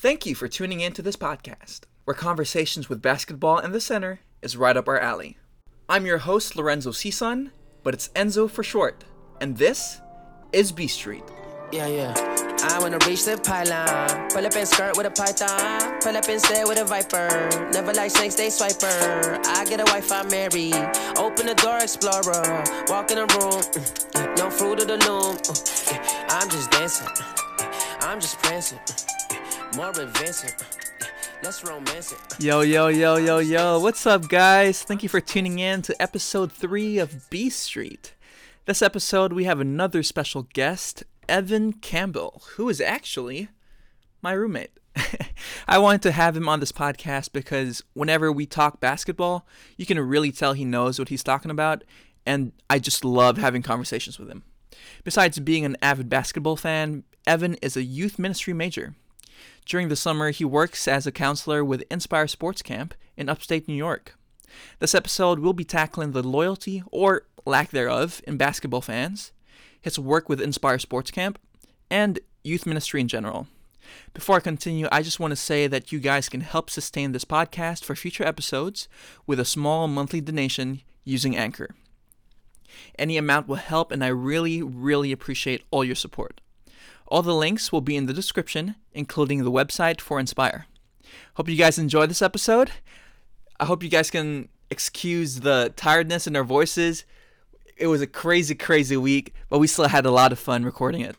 Thank you for tuning in to this podcast, where conversations with basketball in the center is right up our alley. I'm your host, Lorenzo Cison, but it's Enzo for short, and this is B Street. Yeah, yeah. I wanna reach the pylon. Pull up in skirt with a python. Pull up instead with a viper. Never like snakes, they swiper. I get a wife, I'm married. Open the door, explorer. Walk in the room. mm, No fruit of the loom. uh, I'm just dancing. I'm just prancing. Romance it. Yo, yo, yo, yo, yo. What's up, guys? Thank you for tuning in to episode three of B Street. This episode, we have another special guest, Evan Campbell, who is actually my roommate. I wanted to have him on this podcast because whenever we talk basketball, you can really tell he knows what he's talking about, and I just love having conversations with him. Besides being an avid basketball fan, Evan is a youth ministry major. During the summer, he works as a counselor with Inspire Sports Camp in upstate New York. This episode will be tackling the loyalty, or lack thereof, in basketball fans, his work with Inspire Sports Camp, and youth ministry in general. Before I continue, I just want to say that you guys can help sustain this podcast for future episodes with a small monthly donation using Anchor. Any amount will help, and I really, really appreciate all your support. All the links will be in the description, including the website for Inspire. Hope you guys enjoy this episode. I hope you guys can excuse the tiredness in our voices. It was a crazy, crazy week, but we still had a lot of fun recording it.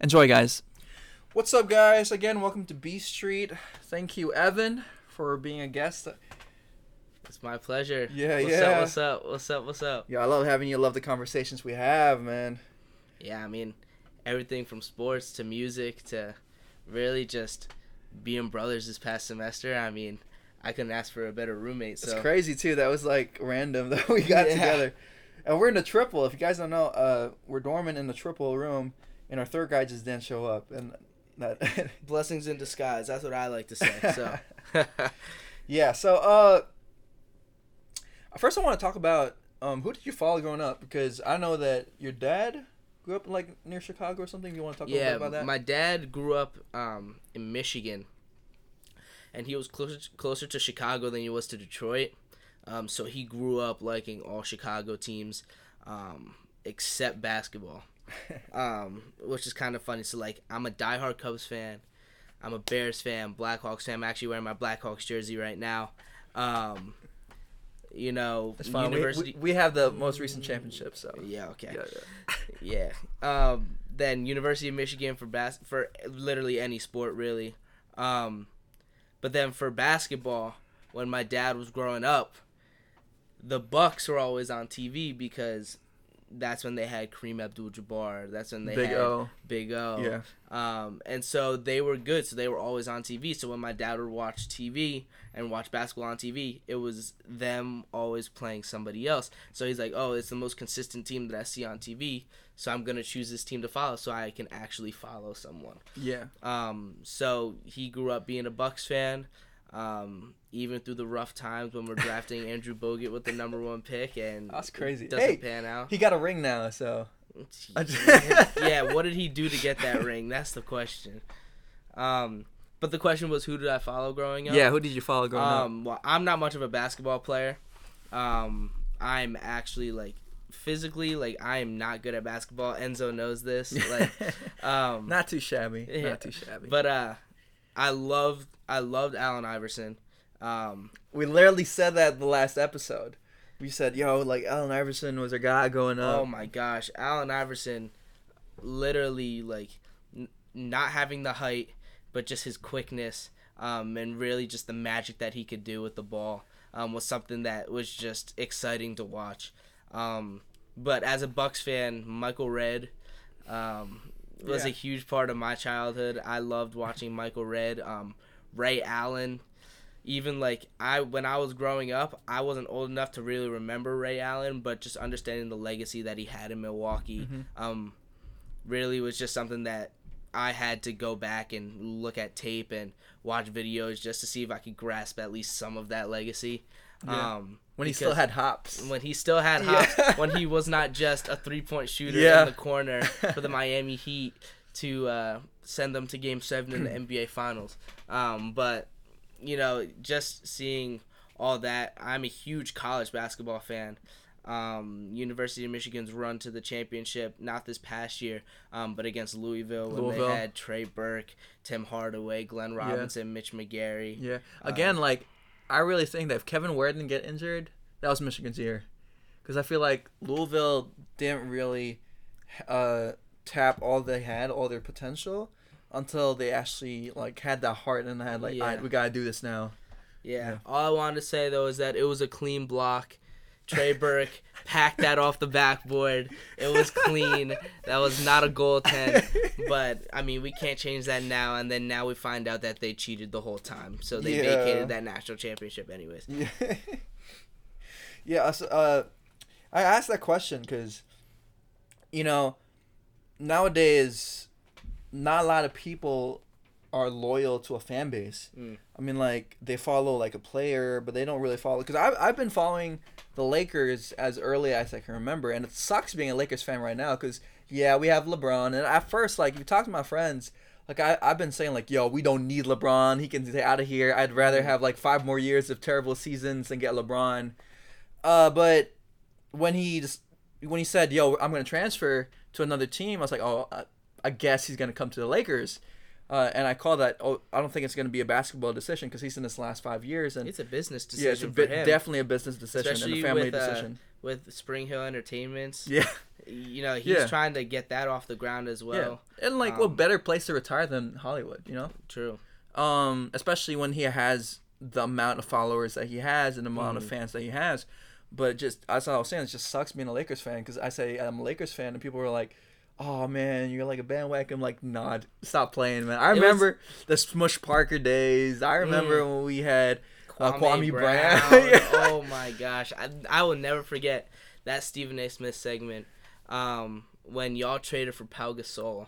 Enjoy, guys. What's up, guys? Again, welcome to B Street. Thank you, Evan, for being a guest. It's my pleasure. Yeah, what's yeah. Up, what's up? What's up? What's up? Yeah, I love having you. Love the conversations we have, man. Yeah, I mean, everything from sports to music to really just being brothers this past semester. I mean, I couldn't ask for a better roommate. It's So crazy too. That was like random that we got Yeah. together, and we're in a triple. If you guys don't know, uh, we're dorming in the triple room, and our third guy just didn't show up, and that. blessings in disguise. That's what I like to say. So yeah. So, uh, first I want to talk about um, who did you follow growing up? Because I know that your dad grew up like near Chicago or something. You want to talk a yeah, little bit about that? my dad grew up um, in Michigan, and he was closer closer to Chicago than he was to Detroit. Um, so he grew up liking all Chicago teams, um, except basketball, um, which is kind of funny. So like, I'm a diehard Cubs fan, I'm a Bears fan, Blackhawks fan. I'm actually wearing my Blackhawks jersey right now. You know, fine. We, university. we, we have the most recent championship, so yeah, okay yeah, yeah. yeah. Um, then University of Michigan for bas- for literally any sport really. Um, but then for basketball, when my dad was growing up, the Bucks were always on TV because that's when they had Kareem Abdul-Jabbar. That's when they Big had O. Big O. Yeah. Um, and so they were good. So they were always on TV. So when my dad would watch TV and watch basketball on TV, it was them always playing somebody else. So he's like, oh, it's the most consistent team that I see on TV. So I'm gonna choose this team to follow, so I can actually follow someone. yeah. Um, so he grew up being a Bucks fan. Um, even through the rough times when we're drafting Andrew Bogut with the number one pick and That's crazy. it doesn't Hey, pan out. He got a ring now, so yeah, what did he do to get that ring? That's the question. Um, but the question was, who did I follow growing up? yeah. Who did you follow growing up? Um, well, I'm not much of a basketball player. Um, I'm actually like physically like I am not good at basketball. Enzo knows this. Like, um, Not too shabby. yeah. Not too shabby. but uh, I loved I loved Allen Iverson. Um, we literally said that the last episode. We said, "Yo, like Allen Iverson was a guy going up." Oh my gosh, Allen Iverson, literally like n- not having the height, but just his quickness, um, and really just the magic that he could do with the ball, um, was something that was just exciting to watch. Um, but as a Bucks fan, Michael Redd, um, was Yeah. a huge part of my childhood. I loved watching Michael Redd, um, Ray Allen. Even like I, when I was growing up, I wasn't old enough to really remember Ray Allen, but just understanding the legacy that he had in Milwaukee, um, really was just something that I had to go back and look at tape and watch videos just to see if I could grasp at least some of that legacy. Yeah. Um, when he still had hops. when he still had Yeah. hops, when he was not just a three point shooter Yeah. in the corner for the Miami Heat, to uh, send them to Game Seven in the NBA Finals. Um, but you know, just seeing all that, I'm a huge college basketball fan. Um, University of Michigan's run to the championship, not this past year, um, but against Louisville when Louisville. they had Trey Burke, Tim Hardaway, Glenn Robinson, Mitch McGary. Yeah. Again, like I really think that if Kevin Ware didn't get injured, that was Michigan's year, because I feel like Louisville didn't really uh, tap all they had, all their potential, until they actually like had that heart and had like, Yeah. all right, we gotta do this now. Yeah. Yeah. All I wanted to say though is that it was a clean block. Trey Burke packed that off the backboard. It was clean. That was not a goaltend. But I mean, we can't change that now. And then now we find out that they cheated the whole time. So they Yeah. vacated that national championship, anyways. Yeah. yeah. So, uh, I asked that question because, you know, nowadays, not a lot of people are loyal to a fan base. Mm. I mean, like they follow like a player, but they don't really follow. Because I've I've been following the Lakers as early as I can remember, and it sucks being a Lakers fan right now. Because yeah, we have LeBron, and at first, like if you talk to my friends. Like I, I've been saying, like, yo, we don't need LeBron. He can stay out of here. I'd rather have like five more years of terrible seasons than get LeBron. Uh, but when he just when he said, "Yo, I'm gonna transfer to another team," I was like, "Oh, I, I guess he's gonna come to the Lakers." Uh, and I call that. Oh, I don't think it's gonna be a basketball decision because he's in his last five years, and It's a business decision yeah, it's a him. definitely a business decision Especially and a family with, uh, decision. with SpringHill Entertainments. Yeah, You know, he's Yeah. trying to get that off the ground as well. yeah, and like, what um, better place to retire than Hollywood? You know, True. um, especially when he has the amount of followers that he has and the amount Mm-hmm. of fans that he has. But just as I was saying, it just sucks being a Lakers fan because I say I'm a Lakers fan and people were like, "Oh man, you're like a bandwagon." I'm like, "Nah, stop playing, man." I It was- remember the Smush Parker days. I remember when we had uh, Kwame, Brown. Yeah. oh my gosh, I, I will never forget that Stephen A. Smith segment um, when y'all traded for Pau Gasol.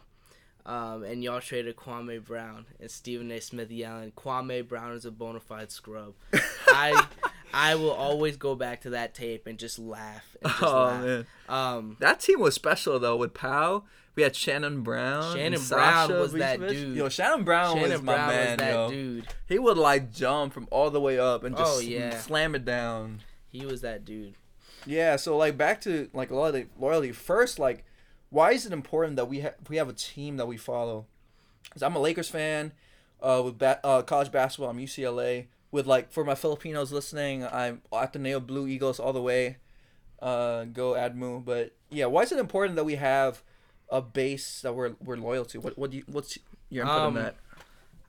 Um, and y'all traded Kwame Brown and Stephen A. Smith yelling, "Kwame Brown is a bona fide scrub." I I will always go back to that tape and just laugh. And just Oh laugh. man, Um, that team was special though with Powell. We had Shannon Brown. Shannon and Brown Sasha was that Vujacic. dude. Yo, Shannon Brown Shannon was my Brown man. was that yo. dude. He would like jump from all the way up and just Oh, yeah. slam it down. He was that dude. Yeah, so like back to like loyalty. Loyalty first, like, why is it important that we have we have a team that we follow? Because I'm a Lakers fan. Uh, with ba- uh, college basketball, I'm UCLA. With like for my Filipinos listening, I'm at the Ateneo Blue Eagles all the way. Uh, go Admu. But yeah, why is it important that we have a base that we're we're loyal to? What what do you, what's your input on Um, that?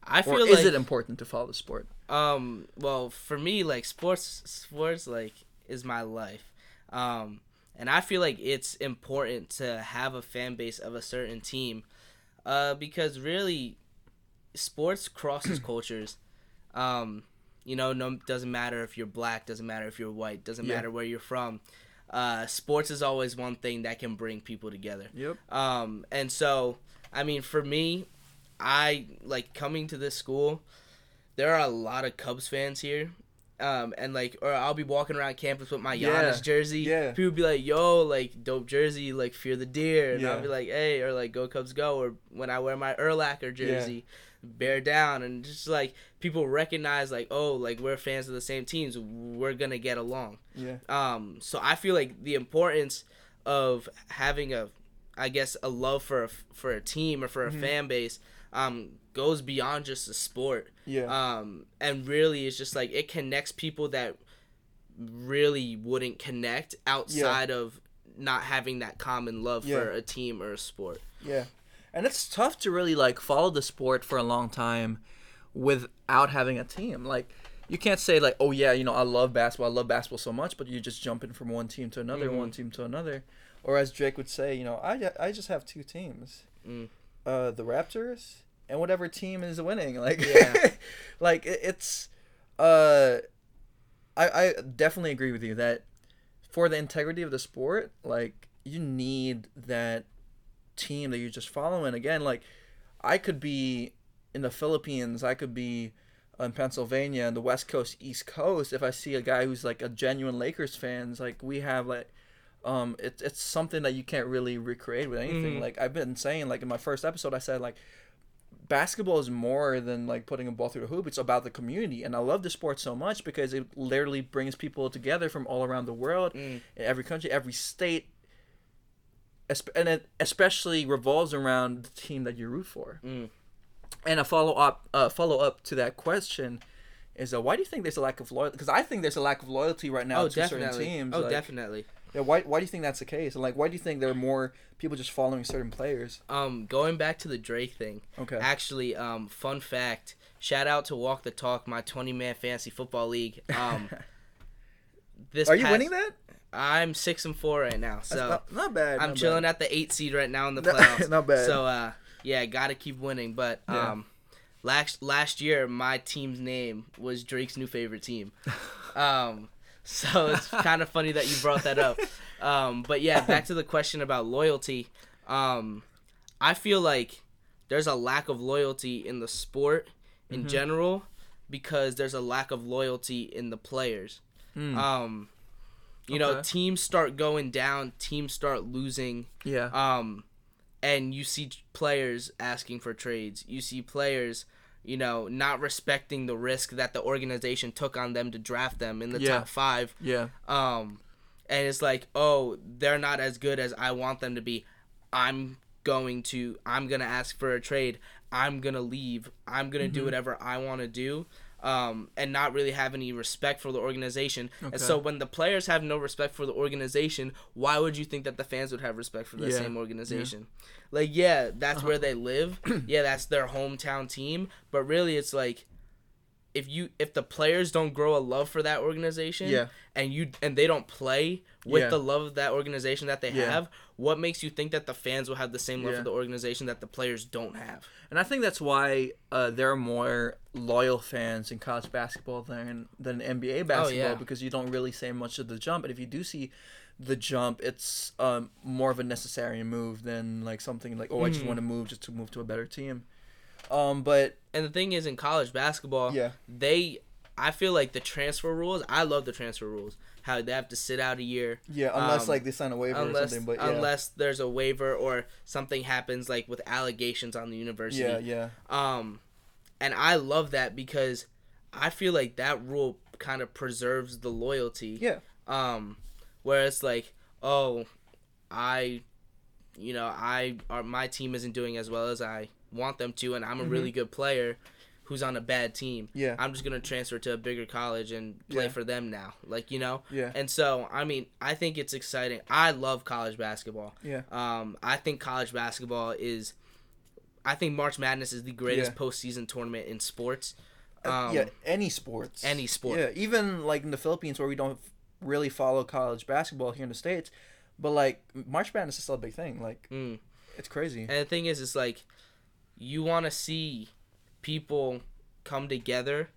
I Or feel is like it important to follow the sport? Um, well, for me, like sports, sports like is my life. Um, and I feel like it's important to have a fan base of a certain team, uh, because really, sports crosses cultures. Um, you know, no doesn't matter if you're black, doesn't matter if you're white, doesn't Yeah. matter where you're from. Uh, sports is always one thing that can bring people together. Yep. Um, and so, I mean, for me, I like coming to this school. There are a lot of Cubs fans here. Um, and like, or I'll be walking around campus with my Yeah, jersey. yeah. People be like, "Yo, like dope jersey, like fear the deer," and Yeah. I'll be like, "Hey," or like "Go Cubs go," or when I wear my Urlacher jersey, bear down, and just like people recognize, like, oh, like we're fans of the same teams, we're gonna get along. Yeah. Um, so I feel like the importance of having a, I guess, a love for a, for a team or for a Mm-hmm. fan base, um, goes beyond just the sport. Yeah. Um, and really, it's just like it connects people that really wouldn't connect outside of not having that common love Yeah. for a team or a sport. Yeah. And it's tough to really like follow the sport for a long time without having a team. Like you can't say like, "Oh yeah, you know, I love basketball. I love basketball so much," but you're just jumping from one team to another, Mm-hmm. one team to another. Or as Drake would say, you know, I, I just have two teams. Mm. Uh the Raptors and whatever team is winning. Like Yeah. like it, it's uh I I definitely agree with you that for the integrity of the sport, like you need that team that you're just following. Again, like I could be in the Philippines, I could be in Pennsylvania, and the West Coast, East Coast. If I see a guy who's like a genuine Lakers fans, like we have like um, it's it's something that you can't really recreate with anything. Mhm. Like I've been saying, like in my first episode, I said like basketball is more than like putting a ball through the hoop. It's about the community, and I love the sport so much because it literally brings people together from all around the world, Mm. in every country, every state. And it especially revolves around the team that you root for. Mm. And a follow up, uh, follow up to that question is, uh, why do you think there's a lack of loyalty? Because I think there's a lack of loyalty right now Oh, to certain teams. Oh, like- definitely. yeah, why, why do you think that's the case? And like, why do you think there are more people just following certain players? Um, going back to the Drake thing. Okay. Actually, um, fun fact. Shout out to Walk the Talk, my 20 man fantasy football league. Um, this Are you past- winning that? I'm six and four right now, so That's not, not bad. I'm not chilling bad. at the eight seed right now in the playoffs. not bad. So uh, yeah, gotta keep winning. But Yeah. um, last last year my team's name was Drake's new favorite team. um, so it's kind of funny that you brought that up. Um, but yeah, back to the question about loyalty. Um, I feel like there's a lack of loyalty in the sport in Mm-hmm. general because there's a lack of loyalty in the players. Mm. Um, you know, teams start going down, teams start losing. yeah. Um, and you see players asking for trades. You see players, you know, not respecting the risk that the organization took on them to draft them in the Yeah. top five. yeah. Um, and it's like, oh, they're not as good as I want them to be. I'm going to, I'm gonna ask for a trade. I'm gonna leave. I'm gonna Mm-hmm. do whatever I want to do. Um, and not really have any respect for the organization. Okay. And so when the players have no respect for the organization, why would you think that the fans would have respect for the Yeah. same organization? Like, yeah, that's Uh-huh. where they live. yeah, that's their hometown team. But really, it's like if you if the players don't grow a love for that organization, Yeah. and you and they don't play with Yeah. the love of that organization that they Yeah. have, what makes you think that the fans will have the same love Yeah. for the organization that the players don't have? And I think that's why uh, there are more loyal fans in college basketball than than NBA basketball Oh, yeah. because you don't really see much of the jump. And if you do see the jump, it's um, more of a necessary move than like something like oh I Mm. just want to move just to move to a better team. Um, but And the thing is, in college basketball, Yeah. they, I feel like the transfer rules. I love the transfer rules. How they have to sit out a year. yeah, unless Um, like they sign a waiver or Unless, something. But yeah, unless there's a waiver or something happens like with allegations on the university. yeah, yeah, Um, and I love that because I feel like that rule kind of preserves the loyalty. yeah, Um, where it's like, oh, I, you know, I are my team isn't doing as well as I want them to, and I'm a really good player who's on a bad team. Yeah. I'm just gonna transfer to a bigger college and play Yeah. for them now. Like you know. Yeah. And so I mean, I think it's exciting. I love college basketball. yeah. Um, I think college basketball is. I think March Madness is the greatest Yeah. postseason tournament in sports. Uh, Um, yeah, any sports. any sport. Yeah, even like in the Philippines where we don't really follow college basketball here in the states, but like March Madness is still a big thing. Like Mm. it's crazy. And the thing is, it's like you want to see people come together.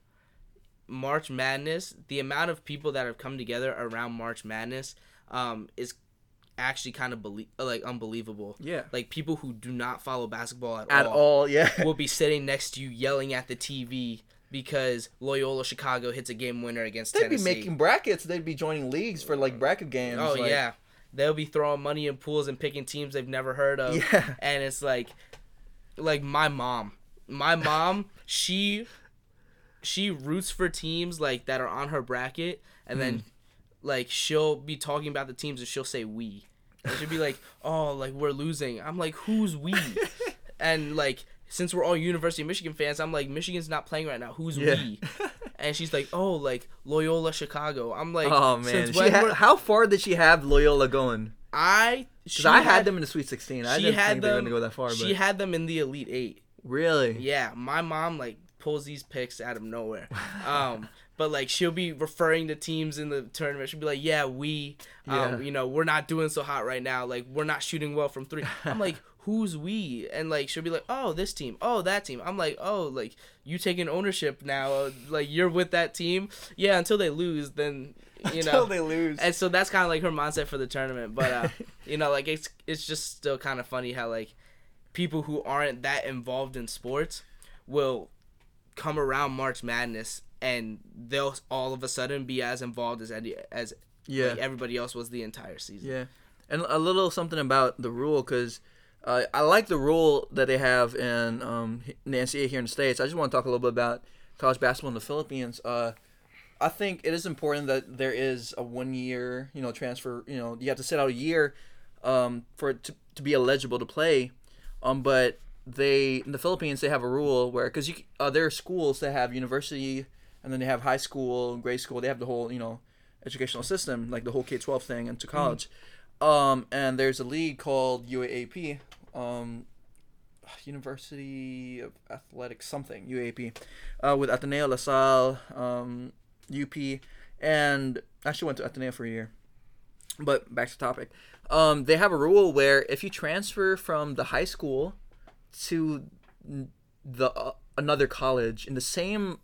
March Madness, the amount of people that have come together around March Madness, um, is actually kind of belie- like unbelievable. Yeah. Like people who do not follow basketball at, At all, all, yeah. will be sitting next to you yelling at the TV because Loyola Chicago hits a game winner against They'd be making brackets. They'd be joining leagues for like bracket games. Oh like- yeah, they'll be throwing money in pools and picking teams they've never heard of. Yeah. and it's like, like my mom, my mom, she, she roots for teams like that are on her bracket, and then, Hmm. like she'll be talking about the teams and she'll say we, and she'll be like, oh, like we're losing. I'm like, who's we? and like. Since we're all University of Michigan fans, I'm like, Michigan's not playing right now. Who's Yeah. we? And she's like, oh, like Loyola Chicago. I'm like, Oh man, had, how far did she have Loyola going? I Because she I had, them in the Sweet 16. I she didn't had think they were them. gonna go that far. But She had them in the Elite Eight. Really, Yeah, my mom like pulls these picks out of nowhere. Um, but like she'll be referring to teams in the tournament. She'll be like, "Yeah, we, um, Yeah. you know, we're not doing so hot right now. Like we're not shooting well from three. I'm like, "Who's we?" And like she'll be like, "Oh, this team. Oh, that team." I'm like, "Oh, like you taking ownership now? Like you're with that team? Yeah, until they lose, then you know." until they lose. and so that's kind of like her mindset for the tournament but uh you know like it's it's just still kind of funny how like people who aren't that involved in sports will come around march madness and they'll all of a sudden be as involved as any as Yeah. Like, everybody else was the entire season. Yeah, and a little something about the rule because uh, I like the rule that they have in um, NCAA here in the states. I just want to talk a little bit about college basketball in the Philippines. Uh, I think it is important that there is a one year, you know, transfer. You know, you have to sit out a year um, for it to, to be eligible to play. Um, but they in the Philippines they have a rule where because you uh, there are schools that have university and then they have high school, grade school. They have the whole you know educational system like the whole K twelve thing into college. Um, and there's a league called UAAP, um, University of Athletics something UAP, uh, with Ateneo La Salle, um, UP, and I actually went to Ateneo for a year. But back to the topic. Um, they have a rule where if you transfer from the high school to the uh, another college in the same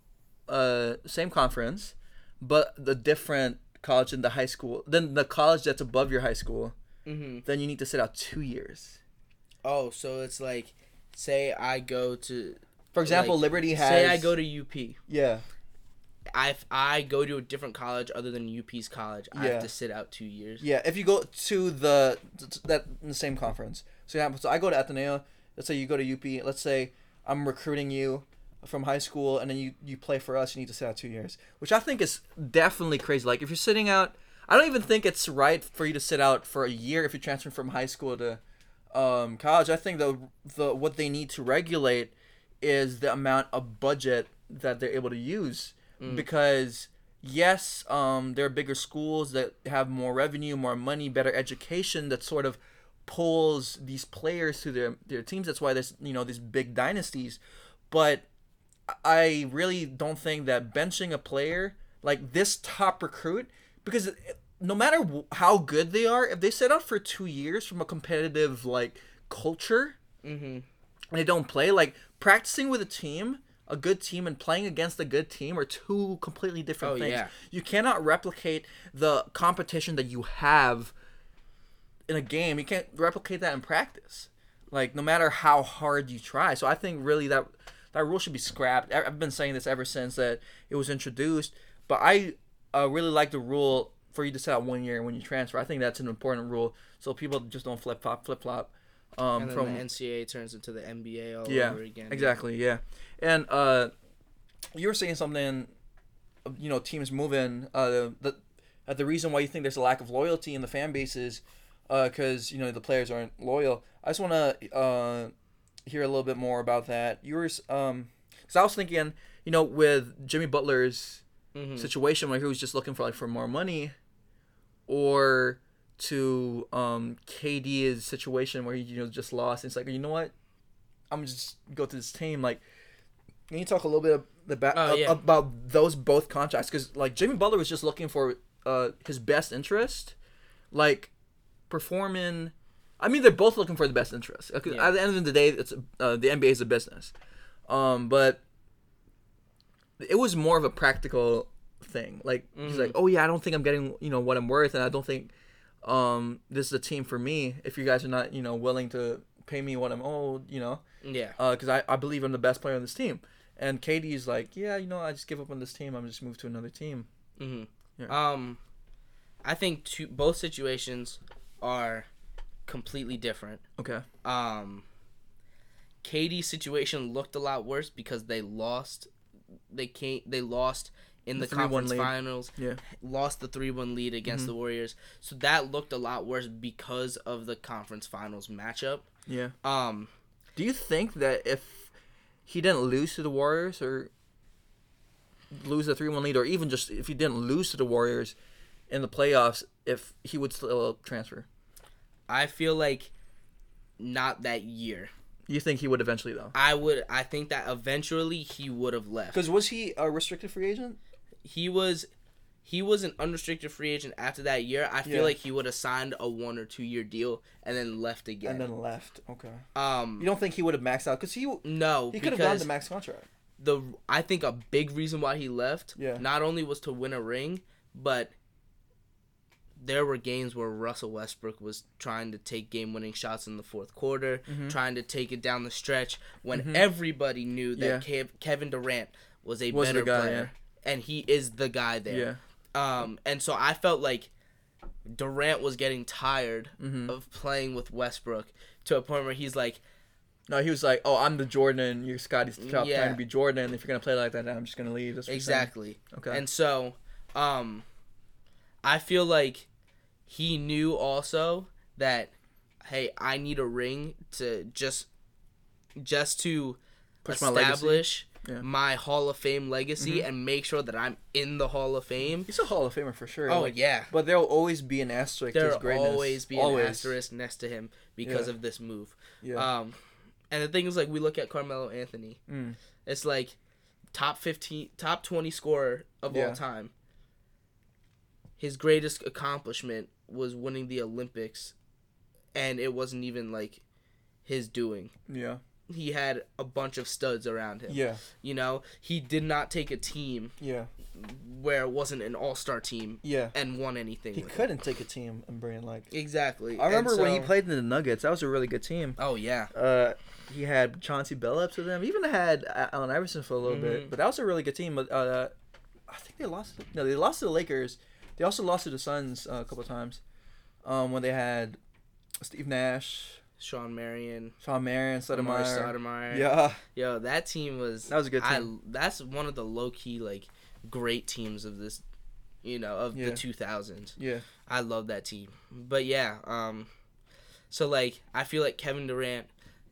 uh, same conference, but the different college in the high school, then the college that's above your high school, Mm-hmm. then you need to sit out two years. Oh, so it's like, say I go to, For example, Like, Liberty has. say I go to UP. Yeah. I if I go to a different college other than UP's college, I Yeah. have to sit out two years. Yeah, if you go to the t- that in the same conference. So yeah, so I go to Ateneo. Let's say you go to UP. Let's say I'm recruiting you from high school, and then you you play for us. You need to sit out two years, which I think is definitely crazy. Like if you're sitting out, I don't even think it's right for you to sit out for a year if you're transferring from high school to um, college. I think the the what they need to regulate is the amount of budget that they're able to use because yes um, there are bigger schools that have more revenue more money better education that sort of pulls these players to their, their teams. That's why there's you know these big dynasties. But i really don't think that benching a player like this top recruit because no matter how good they are if they sit out for two years from a competitive like culture Mm-hmm. and they don't play like practicing with a team a good team and playing against a good team are two completely different Oh, things yeah. you cannot replicate the competition that you have in a game you can't replicate that in practice like no matter how hard you try so i think really that that rule should be scrapped i've been saying this ever since that it was introduced but i uh, really like the rule for you to set out one year when you transfer i think that's an important rule so people just don't flip flop flip flop um, And then from the NCAA turns into the NBA all yeah, over again. exactly. Yeah, and uh, you were saying something. You know, teams moving. Uh, the uh, the reason why you think there's a lack of loyalty in the fan bases, because you know the players aren't loyal. I just want to uh, hear a little bit more about that. You were um, because I was thinking, you know, with Jimmy Butler's Mhm. situation where he was just looking for like for more money, or to um KD's situation where he you know just lost. And it's like you know what, I'm just go to this team. Like, can you talk a little bit ba- Oh, yeah. about those both contracts? Because like Jimmy Butler was just looking for uh his best interest, like performing. I mean, they're both looking for the best interest. Uh, Yeah. At the end of the day, it's uh, the NBA is a business, um, but it was more of a practical thing. Like he's like, oh yeah, I don't think I'm getting you know what I'm worth, and I don't think um this is a team for me. If you guys are not you know willing to pay me what I'm owed, you know, Yeah. because I I believe I'm the best player on this team. And KD's like, yeah, you know, I just give up on this team. I'm just move to another team. hmm Yeah. Um, I think two both situations are completely different. Okay. Um, KD's situation looked a lot worse because they lost. They came. They lost in The the, conference lead. finals. Yeah. Lost the three one lead against the Warriors. So that looked a lot worse because of the conference finals matchup. Yeah. Um, Do you think that if he didn't lose to the Warriors or lose the three one lead, or even just if he didn't lose to the Warriors in the playoffs, if he would still transfer? I feel like not that year. You think he would eventually though? I would. I think that eventually he would have left. Because was he a restricted free agent? he was he was an unrestricted free agent after that year. I feel Yeah. like he would have signed a one or two year deal and then left again. And then left. Okay. um You don't think he would have maxed out? Because he no, he could have because the max contract. the I think a big reason why he left Yeah. not only was to win a ring, but there were games where Russell Westbrook was trying to take game winning shots in the fourth quarter, Mm-hmm. trying to take it down the stretch when everybody knew that Yeah. Kev- Kevin Durant was a Was better guy, player and he is the guy there. Um, and so I felt like Durant was getting tired Mm-hmm. of playing with Westbrook to a point where he's like, No, he was like, "Oh, I'm the Jordan. You're Scotty's top Yeah. trying to be Jordan. If you're gonna play like that, I'm just gonna leave." That's what you're saying. exactly. Okay. And so, um, I feel like he knew also that, hey, I need a ring to just, just to Push my establish Yeah. my Hall of Fame legacy Mhm. and make sure that I'm in the Hall of Fame. He's a Hall of Famer for sure. Oh like- yeah, But there'll always be an asterisk there'll always be an asterisk next to him because Yeah. of this move. Yeah. Um, and the thing is, like, we look at Carmelo Anthony. Mm. It's like top fifteen, top twenty scorer of Yeah. all time. His greatest accomplishment was winning the Olympics, and it wasn't even like his doing. Yeah. He had a bunch of studs around him. Yeah. You know, he did not take a team Yeah. where it wasn't an all-star team Yeah. and won anything. He couldn't take a team and bring like. Exactly. I remember And when he played in the Nuggets. That was a really good team. Oh yeah. Uh, he had Chauncey Billups with him. Even had A- Allen Iverson for a little Mhm. bit. But that was a really good team. But uh, I think they lost. No, they lost to the Lakers. They also lost to the Suns uh, a couple times. Um, when they had Steve Nash, Shawn Marion, Shawn Marion, Stoudemire. Stoudemire. Yeah. Yo, that team was That was a good I, team. that's one of the low key like great teams of this, you know, of Yeah. the 2000s. Yeah. I love that team. But yeah, um, so like I feel like Kevin Durant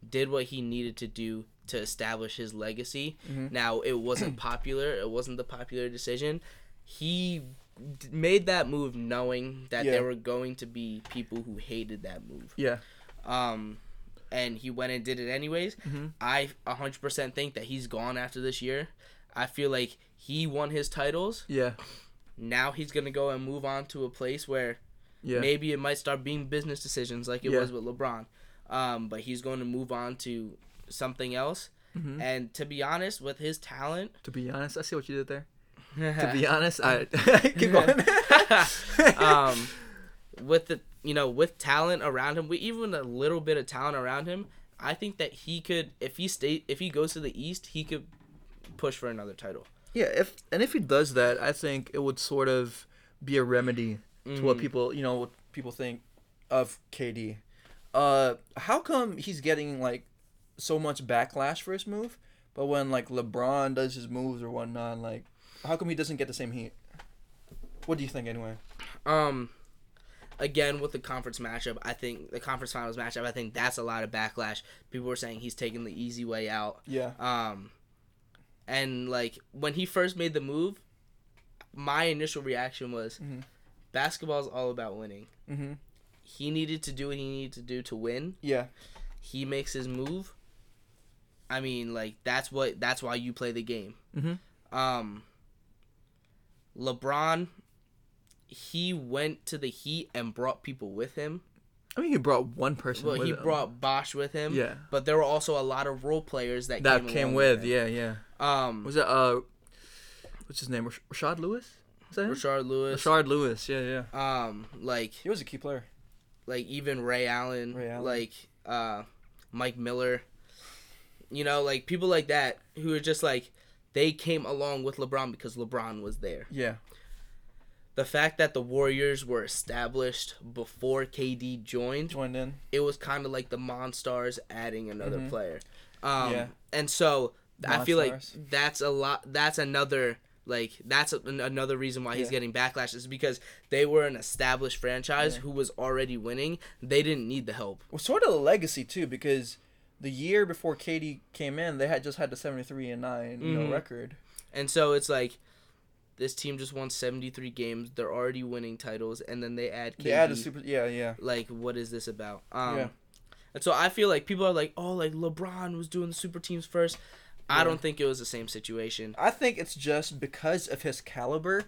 did what he needed to do to establish his legacy. Mhm. Now it wasn't popular. It wasn't the popular decision. He d- made that move knowing that Yeah. there were going to be people who hated that move. Yeah. Um, and he went and did it anyways. Mhm. I 100% think that he's gone after this year. I feel like he won his titles. Yeah. Now he's going to go and move on to a place where Yeah. maybe it might start being business decisions like it Yeah. was with LeBron. Um, but he's going to move on to something else. Mhm. And to be honest, with his talent, To be honest, I see what you did there. To be honest, I keep going. um, with the you know with talent around him, with even a little bit of talent around him, I think that he could if he stay if he goes to the East, he could push for another title. yeah, if and if he does that, I think it would sort of be a remedy to what Mhm. people, you know, what people think of KD. Uh, how come he's getting like so much backlash for his move, but when like LeBron does his moves or whatnot, like how come he doesn't get the same heat? What do you think anyway? Um, again with the conference matchup, I think the conference finals matchup, I think that's a lot of backlash. People were saying he's taking the easy way out. Yeah. Um, and like when he first made the move, my initial reaction was, Mhm. basketball's all about winning. Mhm. He needed to do what he needed to do to win. Yeah. He makes his move. I mean, like that's what that's why you play the game. Mhm. Um, LeBron, he went to the Heat and brought people with him. I mean, he brought one person. Well, with he him. brought Bosh with him. Yeah. But there were also a lot of role players that that came, came along with. him. Yeah, yeah. Um, Was it uh, what's his name? Rash- Rashad Lewis. Is that him? Rashard Lewis. Rashard Lewis. Yeah, yeah. Um, like He was a key player. like even Ray Allen, Ray Allen. like uh, Mike Miller. You know, like people like that who are just like they came along with LeBron because LeBron was there. Yeah. The fact that the Warriors were established before KD joined, Joined in. it was kind of like the Monstars adding another Mhm. player. Um, Yeah. And so I feel like that's a lot. That's another like that's a, another reason why he's Yeah. getting backlash is because they were an established franchise Yeah. who was already winning. They didn't need the help. Well, sort of a legacy too, because the year before KD came in, they had just had the seventy three and nine, you know, Mhm. record. And so it's like this team just won 73 games. They're already winning titles and then they add KD. They added super. Yeah, yeah. like what is this about? Um Yeah. and so I feel like people are like, "Oh, like LeBron was doing the super teams first. I don't think it was the same situation. I think it's just because of his caliber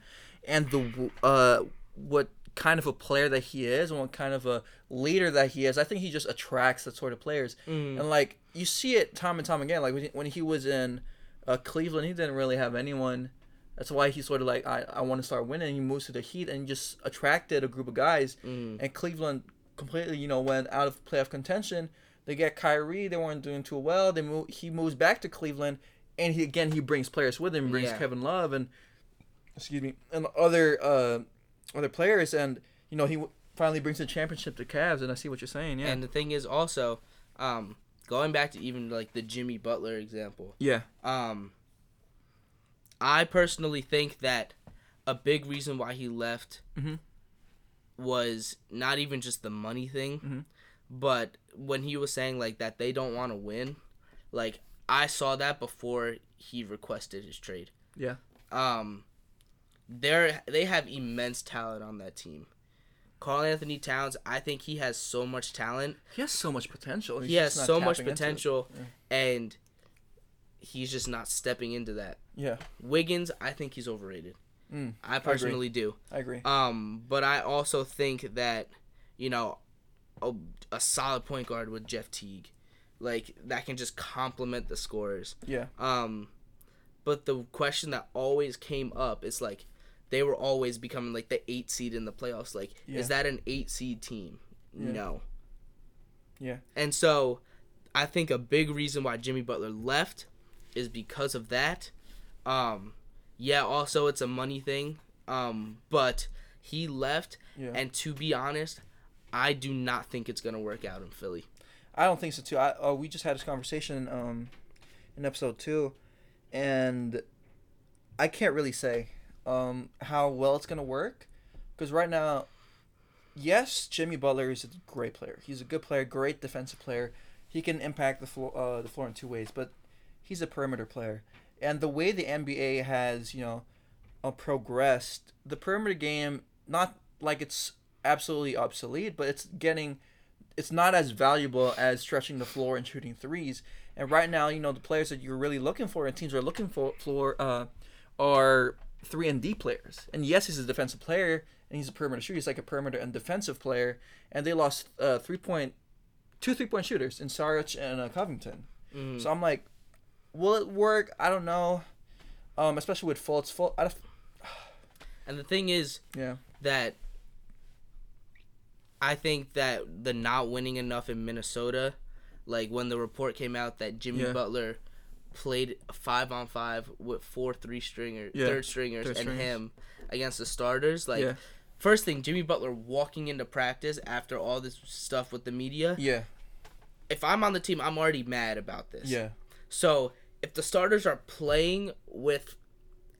and the uh what kind of a player that he is and what kind of a leader that he is. I think he just attracts that sort of players. Mm. And like you see it time and time again. Like when he, when he was in uh, Cleveland, he didn't really have anyone. That's why he sort of like I, I want to start winning. He moves to the Heat and just attracted a group of guys. Mm. And Cleveland completely, you know, went out of playoff contention. They get Kyrie. They weren't doing too well. They move. He moves back to Cleveland, and he again he brings players with him. He brings Yeah. Kevin Love and excuse me and other uh, other players, and you know he w- finally brings the championship to Cavs, and I see what you're saying. Yeah. And the thing is also, um, going back to even like the Jimmy Butler example, yeah. um, I personally think that a big reason why he left Mhm. was not even just the money thing, Mhm. but when he was saying like that they don't want to win, like I saw that before he requested his trade. Yeah. Um, they're they have immense talent on that team. Karl-Anthony Towns, I think he has so much talent. He has so much potential. He's he has so much tapping into it. potential, and he's just not stepping into that. Yeah, Wiggins, I think he's overrated. Mm, I personally do. I agree. Um, but I also think that you know a, a solid point guard with Jeff Teague, like that can just complement the scorers. yeah. Um, but the question that always came up is like they were always becoming like the eight seed in the playoffs. Like, Yeah. is that an eight seed team? Yeah. No. Yeah. And so, I think a big reason why Jimmy Butler left is because of that. Um, yeah. Also, it's a money thing. Um, but he left, Yeah. and to be honest, I do not think it's gonna work out in Philly. I don't think so too. I oh, we just had this conversation um in episode two, and I can't really say um how well it's gonna work, because right now, yes, Jimmy Butler is a great player. He's a good player, great defensive player. He can impact the floor uh, the floor in two ways, but he's a perimeter player. And the way the NBA has you know uh, progressed, the perimeter game not like it's absolutely obsolete, but it's getting it's not as valuable as stretching the floor and shooting threes. And right now, you know, the players that you're really looking for and teams are looking for for uh, are three and D players. And yes, he's a defensive player and he's a perimeter shooter. He's like a perimeter and defensive player. And they lost uh, three point two three point shooters in Saric and uh, Covington. Mhm. So I'm like, will it work? I don't know. Um, especially with Fultz. Fultz, I, And the thing is, yeah, that I think that the not winning enough in Minnesota, like when the report came out that Jimmy Yeah. Butler played five on five with four three stringers, Yeah, third stringers, third and stringers. him against the starters. Like Yeah. first thing, Jimmy Butler walking into practice after all this stuff with the media. yeah, If I'm on the team, I'm already mad about this. yeah, So if the starters are playing with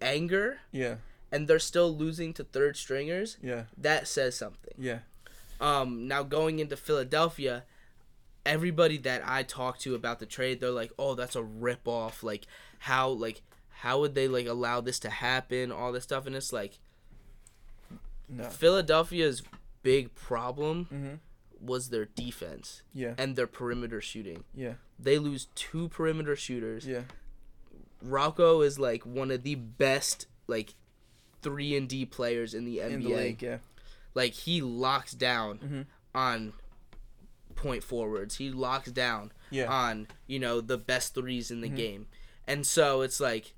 anger yeah, and they're still losing to third stringers, yeah, that says something. yeah, Um, now going into Philadelphia, everybody that I talk to about the trade, they're like, "Oh, that's a rip off. Like, how like how would they like allow this to happen? All this stuff." And it's like no, Philadelphia's big problem Mhm. was their defense yeah, and their perimeter shooting. yeah, They lose two perimeter shooters. yeah, RoCo is like one of the best like three and D players in the NBA. in the league, yeah, like he locks down Mhm. on point forwards. He locks down yeah, on you know the best threes in the Mm-hmm. game, and so it's like,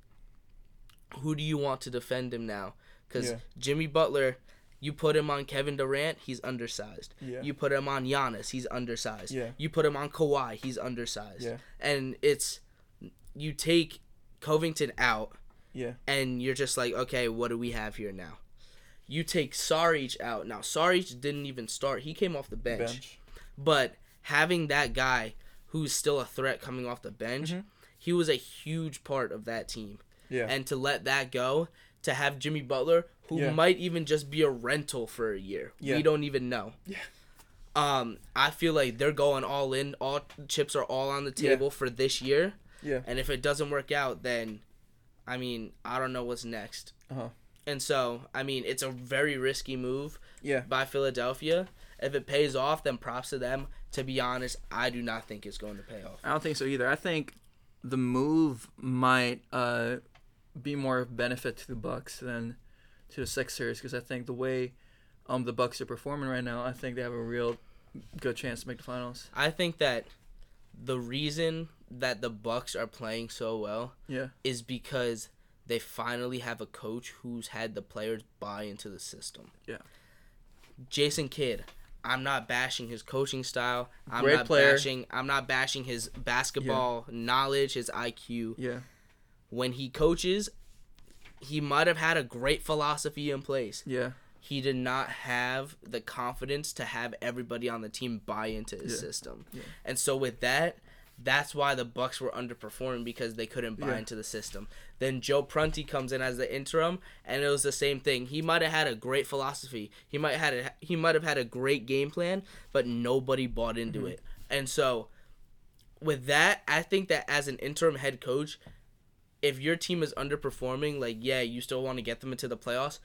who do you want to defend him now? Because Yeah. Jimmy Butler, you put him on Kevin Durant, he's undersized. Yeah. You put him on Giannis, he's undersized. Yeah. You put him on Kawhi, he's undersized. Yeah. And it's you take Covington out, yeah, and you're just like, okay, what do we have here now? You take Saric out. Now Saric didn't even start; he came off the bench. bench, But having that guy who's still a threat coming off the bench, Mm-hmm. he was a huge part of that team. yeah, And to let that go, to have Jimmy Butler, who Yeah. might even just be a rental for a year, Yeah. we don't even know. Yeah. Um, I feel like they're going all in. All chips are all on the Yeah. table for this year. yeah, And if it doesn't work out, then, I mean, I don't know what's next. uh-huh. And so, I mean, it's a very risky move yeah. by Philadelphia. If it pays off, then props to them. To be honest, I do not think it's going to pay off. I don't think so either. I think the move might uh, be more of benefit to the Bucks than to the Sixers because I think the way um the Bucks are performing right now, I think they have a real good chance to make the finals. I think that the reason that the Bucks are playing so well Yeah, is because they finally have a coach who's had the players buy into the system. Yeah. Jason Kidd, I'm not bashing his coaching style. I'm Great not player. bashing I'm not bashing his basketball knowledge, his IQ. yeah, When he coaches, he might have had a great philosophy in place. yeah, he did not have the confidence to have everybody on the team buy into his Yeah. system. Yeah. And so with that, that's why the Bucks were underperforming because they couldn't buy Yeah. into the system. Then Joe Prunty comes in as the interim, and it was the same thing. He might have had a great philosophy. He might had a, he might have had a great game plan, but nobody bought into Mm-hmm. it. And so with that, I think that as an interim head coach, if your team is underperforming, like yeah, you still want to get them into the playoffs.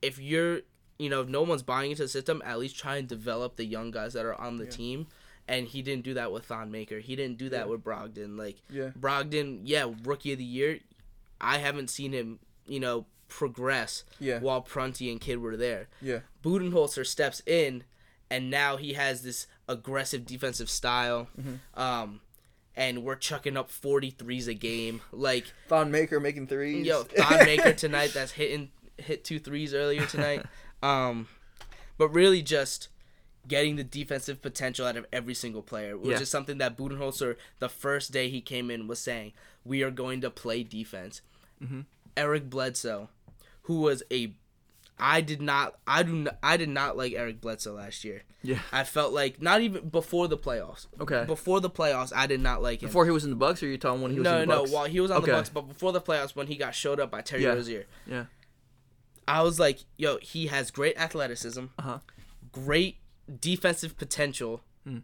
If you're, you know, if no one's buying into the system, at least try and develop the young guys that are on the Yeah. team. And he didn't do that with Thon Maker. He didn't do that Yeah. with Brogdon. Like Yeah. Brogdon, yeah, rookie of the year. I haven't seen him, you know, progress Yeah. while Prunty and Kidd were there. Yeah. Budenholzer steps in, and now he has this aggressive defensive style. Mm-hmm. Um, and we're chucking up 43s a game. Like, Thon Maker making threes. yo, Thon Maker tonight that's hitting hit two threes earlier tonight. Um, but really just getting the defensive potential out of every single player, which Yeah. is something that Budenholzer the first day he came in was saying, "We are going to play defense." Mm-hmm. Eric Bledsoe, who was a I did not I do not, I did not like Eric Bledsoe last year. Yeah. I felt like not even before the playoffs. Okay. Before the playoffs, I did not like him. Before he was in the Bucks, or you talking when he was no, in the no, Bucks? while he was on Okay. the Bucks, but before the playoffs when he got showed up by Terry Yeah. Rozier. Yeah. I was like, yo, he has great athleticism, Uh-huh. great defensive potential, Hmm.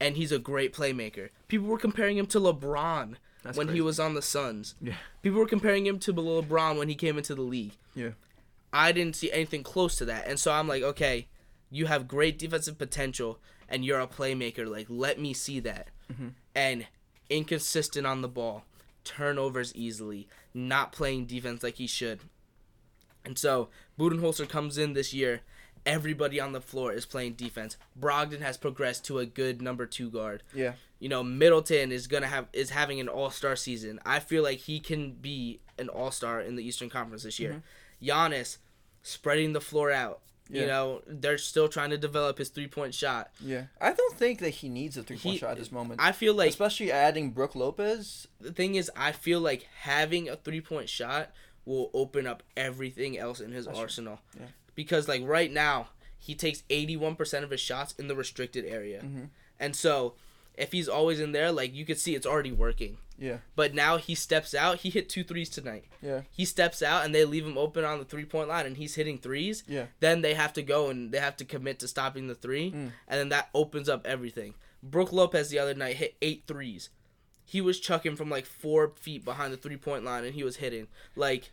and he's a great playmaker. People were comparing him to LeBron That's when crazy. he was on the Suns. Yeah. People were comparing him to LeBron when he came into the league. Yeah. I didn't see anything close to that. And so I'm like, okay, you have great defensive potential and you're a playmaker. Like, let me see that. Mm-hmm. And inconsistent on the ball, turnovers easily, not playing defense like he should. And so Budenholzer comes in this year. Everybody on the floor is playing defense. Brogdon has progressed to a good number two guard Yeah. you know Middleton is gonna have is having an All Star season. I feel like he can be an All Star in the Eastern Conference this year. Giannis spreading the floor out. Yeah. You know they're still trying to develop his three point shot. Yeah. I don't think that he needs a three point He- shot at this moment. I feel like Especially adding Brook Lopez. the thing is, I feel like having a three point shot will open up everything else in his That's true. arsenal. Yeah. Because like right now, he takes eighty one percent of his shots in the restricted area, Mhm. and so if he's always in there, like you could see, it's already working. Yeah. But now he steps out. He hit two threes tonight. Yeah. He steps out and they leave him open on the three point line and he's hitting threes. Yeah. Then they have to go and they have to commit to stopping the three. Mm. And then that opens up everything. Brook Lopez the other night hit eight threes. He was chucking from like four feet behind the three point line and he was hitting. Like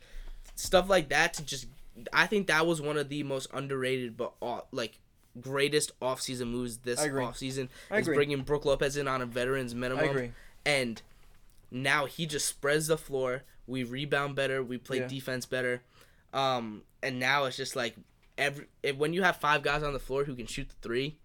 stuff like that to just I think that was one of the most underrated but aw- like greatest offseason moves this offseason is bringing Brook Lopez in on a veteran's minimum and now he just spreads the floor. We rebound better. We play Yeah. defense better. Um, and now it's just like every if, when you have five guys on the floor who can shoot the three,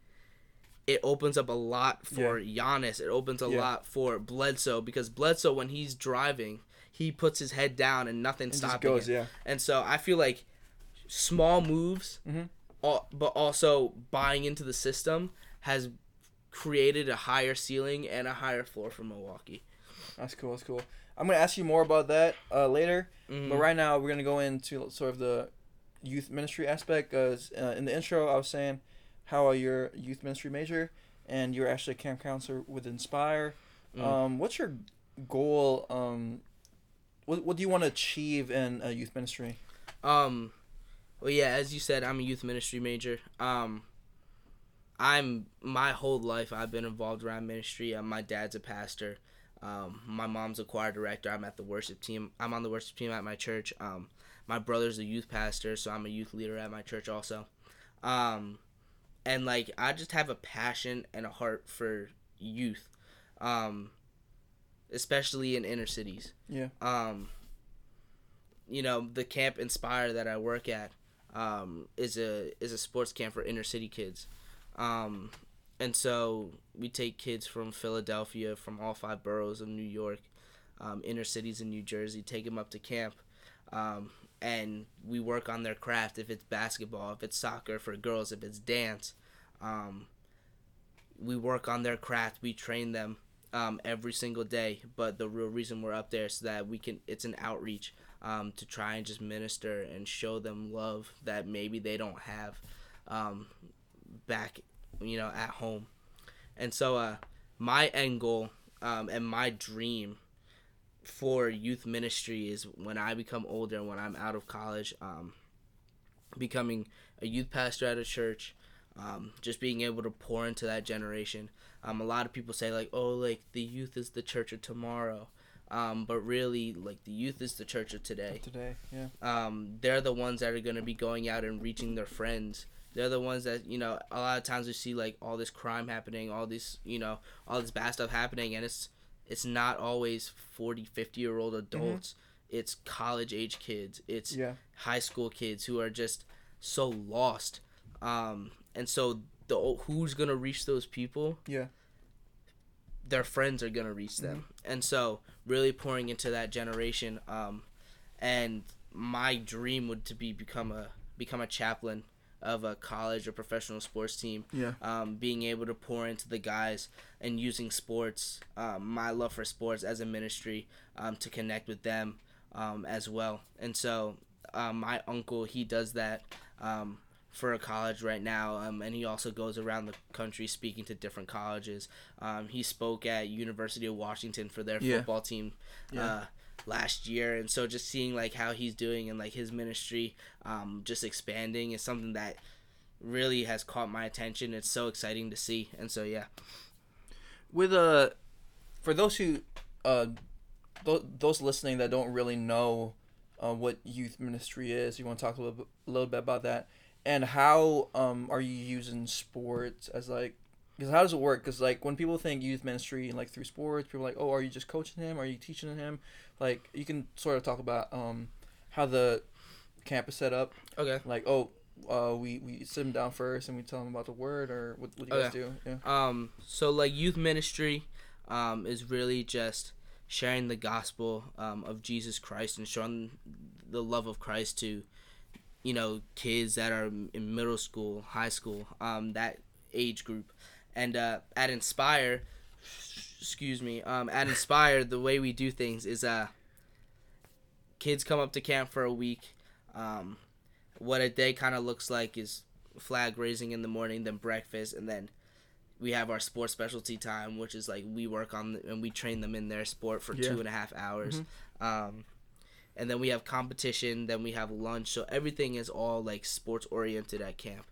it opens up a lot for Giannis. It opens a Yeah. lot for Bledsoe because Bledsoe when he's driving, he puts his head down and nothing And stopping goes, it. yeah. And so I feel like small moves, Mhm. But also buying into the system has created a higher ceiling and a higher floor for Milwaukee. That's cool. That's cool. I'm gonna ask you more about that uh, later, Mhm. but right now we're gonna go into sort of the youth ministry aspect. Cause uh, in the intro I was saying how you're a youth ministry major, and you're actually a camp counselor with Inspire. Mm. Um, what's your goal? Um, what what do you want to achieve in a youth ministry? Um, well, yeah, as you said, I'm a youth ministry major. Um, I'm my whole life I've been involved around ministry. Uh, my dad's a pastor. Um, my mom's a choir director. I'm at the worship team. I'm on the worship team at my church. Um, my brother's a youth pastor, so I'm a youth leader at my church also. Um, and like I just have a passion and a heart for youth, um, especially in inner cities Yeah. um you know the camp inspire that i work at um is a is a sports camp for inner city kids. Um and so we take kids from philadelphia from all five boroughs of new york um, inner cities in new jersey take them up to camp. Um, and we work on their craft. If it's basketball if it's soccer for girls if it's dance um, we work on their craft. We train them um, every single day. But the real reason we're up there is so that we can it's an outreach um, to try and just minister and show them love that maybe they don't have um, back, you know, at home. And so, uh, my end goal um, and my dream for youth ministry is when I become older, when I'm out of college, um, becoming a youth pastor at a church, um, just being able to pour into that generation. Um, a lot of people say like, oh, like the youth is the church of tomorrow, um, but really, like the youth is the church of today. Today, yeah. Um, they're the ones that are going to be going out and reaching their friends. They're the ones that you know. A lot of times we see like all this crime happening, all this you know, all this bad stuff happening, and it's it's not always 40, 50 year old adults. It's college age kids. It's Yeah. high school kids who are just so lost. Um, and so the who's gonna reach those people? Yeah. Their friends are gonna reach them. And so really pouring into that generation. Um, and my dream would to be become a become a chaplain of a college or professional sports team. Yeah. Um, being able to pour into the guys and using sports, um, my love for sports as a ministry, um, to connect with them um, as well. And so um, my uncle he does that um, for a college right now, um, and he also goes around the country speaking to different colleges. Um, he spoke at University of Washington for their Yeah. football team. Yeah. Uh, last year and so just seeing like how he's doing and like his ministry um just expanding is something that really has caught my attention it's so exciting to see and so yeah with uh for those who uh th- those listening that don't really know uh, what youth ministry is you want to talk a little bit, a little bit about that and how um are you using sports as like because how does it work? Because like when people think youth ministry and like through sports people are like oh are you just coaching him? Are you teaching him? Like you can sort of talk about um how the camp is set up. Okay. Like oh uh we we sit them down first and we tell them about the word or what, what do you guys do? Yeah. Um so like youth ministry um is really just sharing the gospel um, of jesus christ and showing the love of christ to you know kids that are in middle school high school um that age group. And uh at inspire excuse me um at inspire the way we do things is uh kids come up to camp for a week. Um what a day kind of looks like is flag raising in the morning then breakfast and then we have our sports specialty time which is like we work on and we train them in their sport for Yeah. two and a half hours. Um and then we have competition then we have lunch. So everything is all like sports oriented at camp.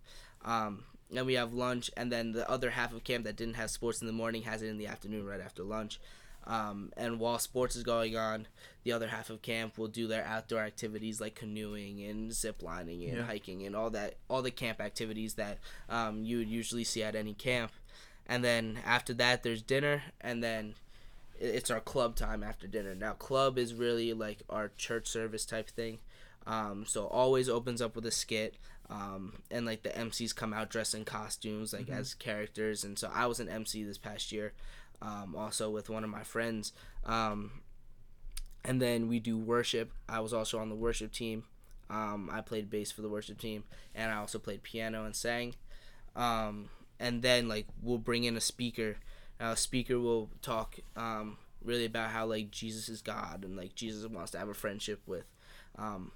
Um and we have lunch and then the other half of camp that didn't have sports in the morning has it in the afternoon right after lunch. Um, and while sports is going on the other half of camp will do their outdoor activities like canoeing and zip lining and Yeah. hiking and all that all the camp activities that um, you would usually see at any camp. And then after that there's dinner and then it's our club time after dinner. Now club is really like our church service type thing. Um, so always opens up with a skit um, and like the MCs come out dressed in costumes like as characters. And so I was an MC this past year um, also with one of my friends. Um, and then we do worship. I was also on the worship team. Um, I played bass for the worship team and I also played piano and sang. Um, and then like we'll bring in a speaker a speaker will talk um, really about how like Jesus is God and like Jesus wants to have a friendship with um,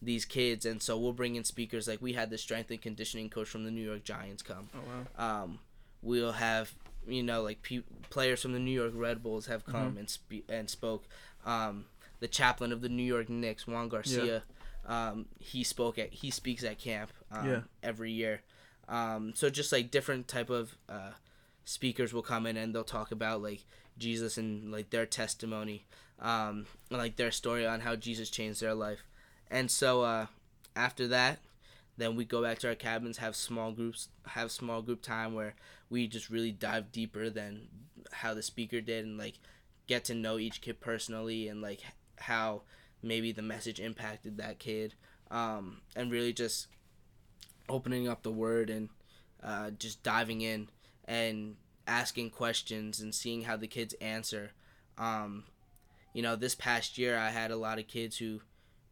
these kids and so we'll bring in speakers like we had the strength and conditioning coach from the New York Giants come oh wow um, we'll have you know like pe- players from the New York Red Bulls have come and spe- and spoke. Um, the chaplain of the New York Knicks, Juan Garcia, um, he spoke at he speaks at camp um, Yeah. every year. Um, so just like different type of uh, speakers will come in and they'll talk about like Jesus and like their testimony, um, and, like their story on how Jesus changed their life. And so uh, after that, then we go back to our cabins, have small groups, have small group time where we just really dive deeper than how the speaker did, and like get to know each kid personally, and like how maybe the message impacted that kid, um, and really just opening up the word and uh, just diving in and asking questions and seeing how the kids answer. Um, you know, this past year I had a lot of kids who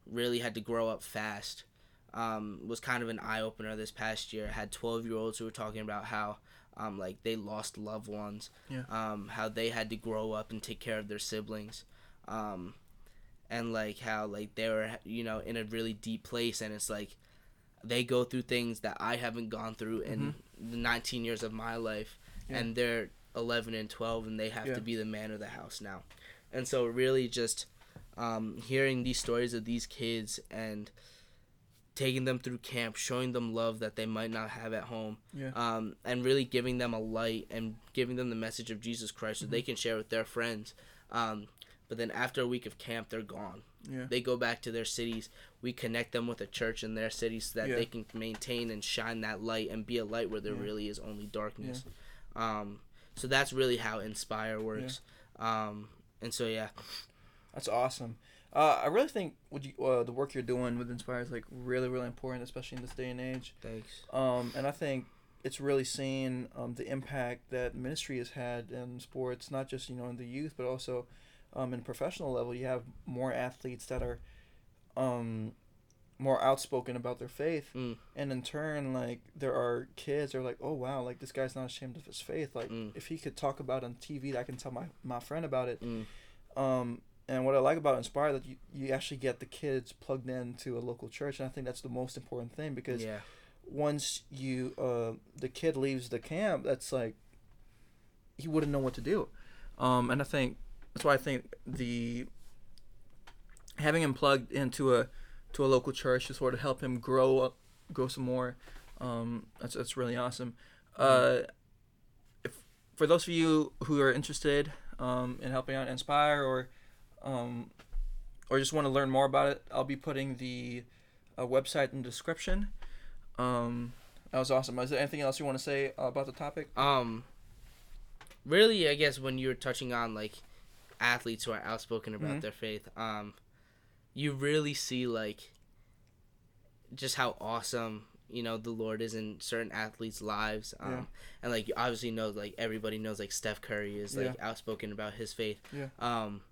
really had to grow up fast. Um, was kind of an eye opener this past year. I had 12 year olds who were talking about how um, like they lost loved ones, Yeah. um, how they had to grow up and take care of their siblings, um, and like how like they were you know in a really deep place and it's like they go through things that I haven't gone through in the 19 years of my life Yeah. and they're 11 and 12 and they have Yeah. to be the man of the house now and so really just um, hearing these stories of these kids and taking them through camp showing them love that they might not have at home Yeah. um, and really giving them a light and giving them the message of jesus christ so Mm-hmm. they can share with their friends um, but then after a week of camp they're gone Yeah. they go back to their cities we connect them with a church in their cities so that Yeah. they can maintain and shine that light and be a light where there Yeah. really is only darkness um, so that's really how inspire works um, and so yeah That's awesome. Uh, I really think what you, uh, the work you're doing with Inspire is like really, really important, especially in this day and age. thanks Um, and I think it's really seeing um, the impact that ministry has had in sports, not just you know in the youth, but also um, in professional level. You have more athletes that are um, more outspoken about their faith, Mm. and in turn, like there are kids that are like, oh wow, like this guy's not ashamed of his faith. Like Mm. if he could talk about it on TV, I can tell my my friend about it. Mm. Um, and what I like about Inspire that you, you actually get the kids plugged into a local church, and I think that's the most important thing because yeah once you uh, the kid leaves the camp, that's like he wouldn't know what to do. Um, and I think that's why I think the having him plugged into a to a local church to sort of help him grow up, grow some more. Um, that's that's really awesome. Uh, if for those of you who are interested um, in helping out Inspire or um, or just want to learn more about it, I'll be putting the uh, website in the description. Um, that was awesome. Is there anything else you want to say about the topic? um really i guess when you're touching on like athletes who are outspoken about Mhm. their faith um you really see like just how awesome you know the lord is in certain athletes lives um Yeah. and like you obviously know like everybody knows like steph curry is like outspoken about his faith Yeah. um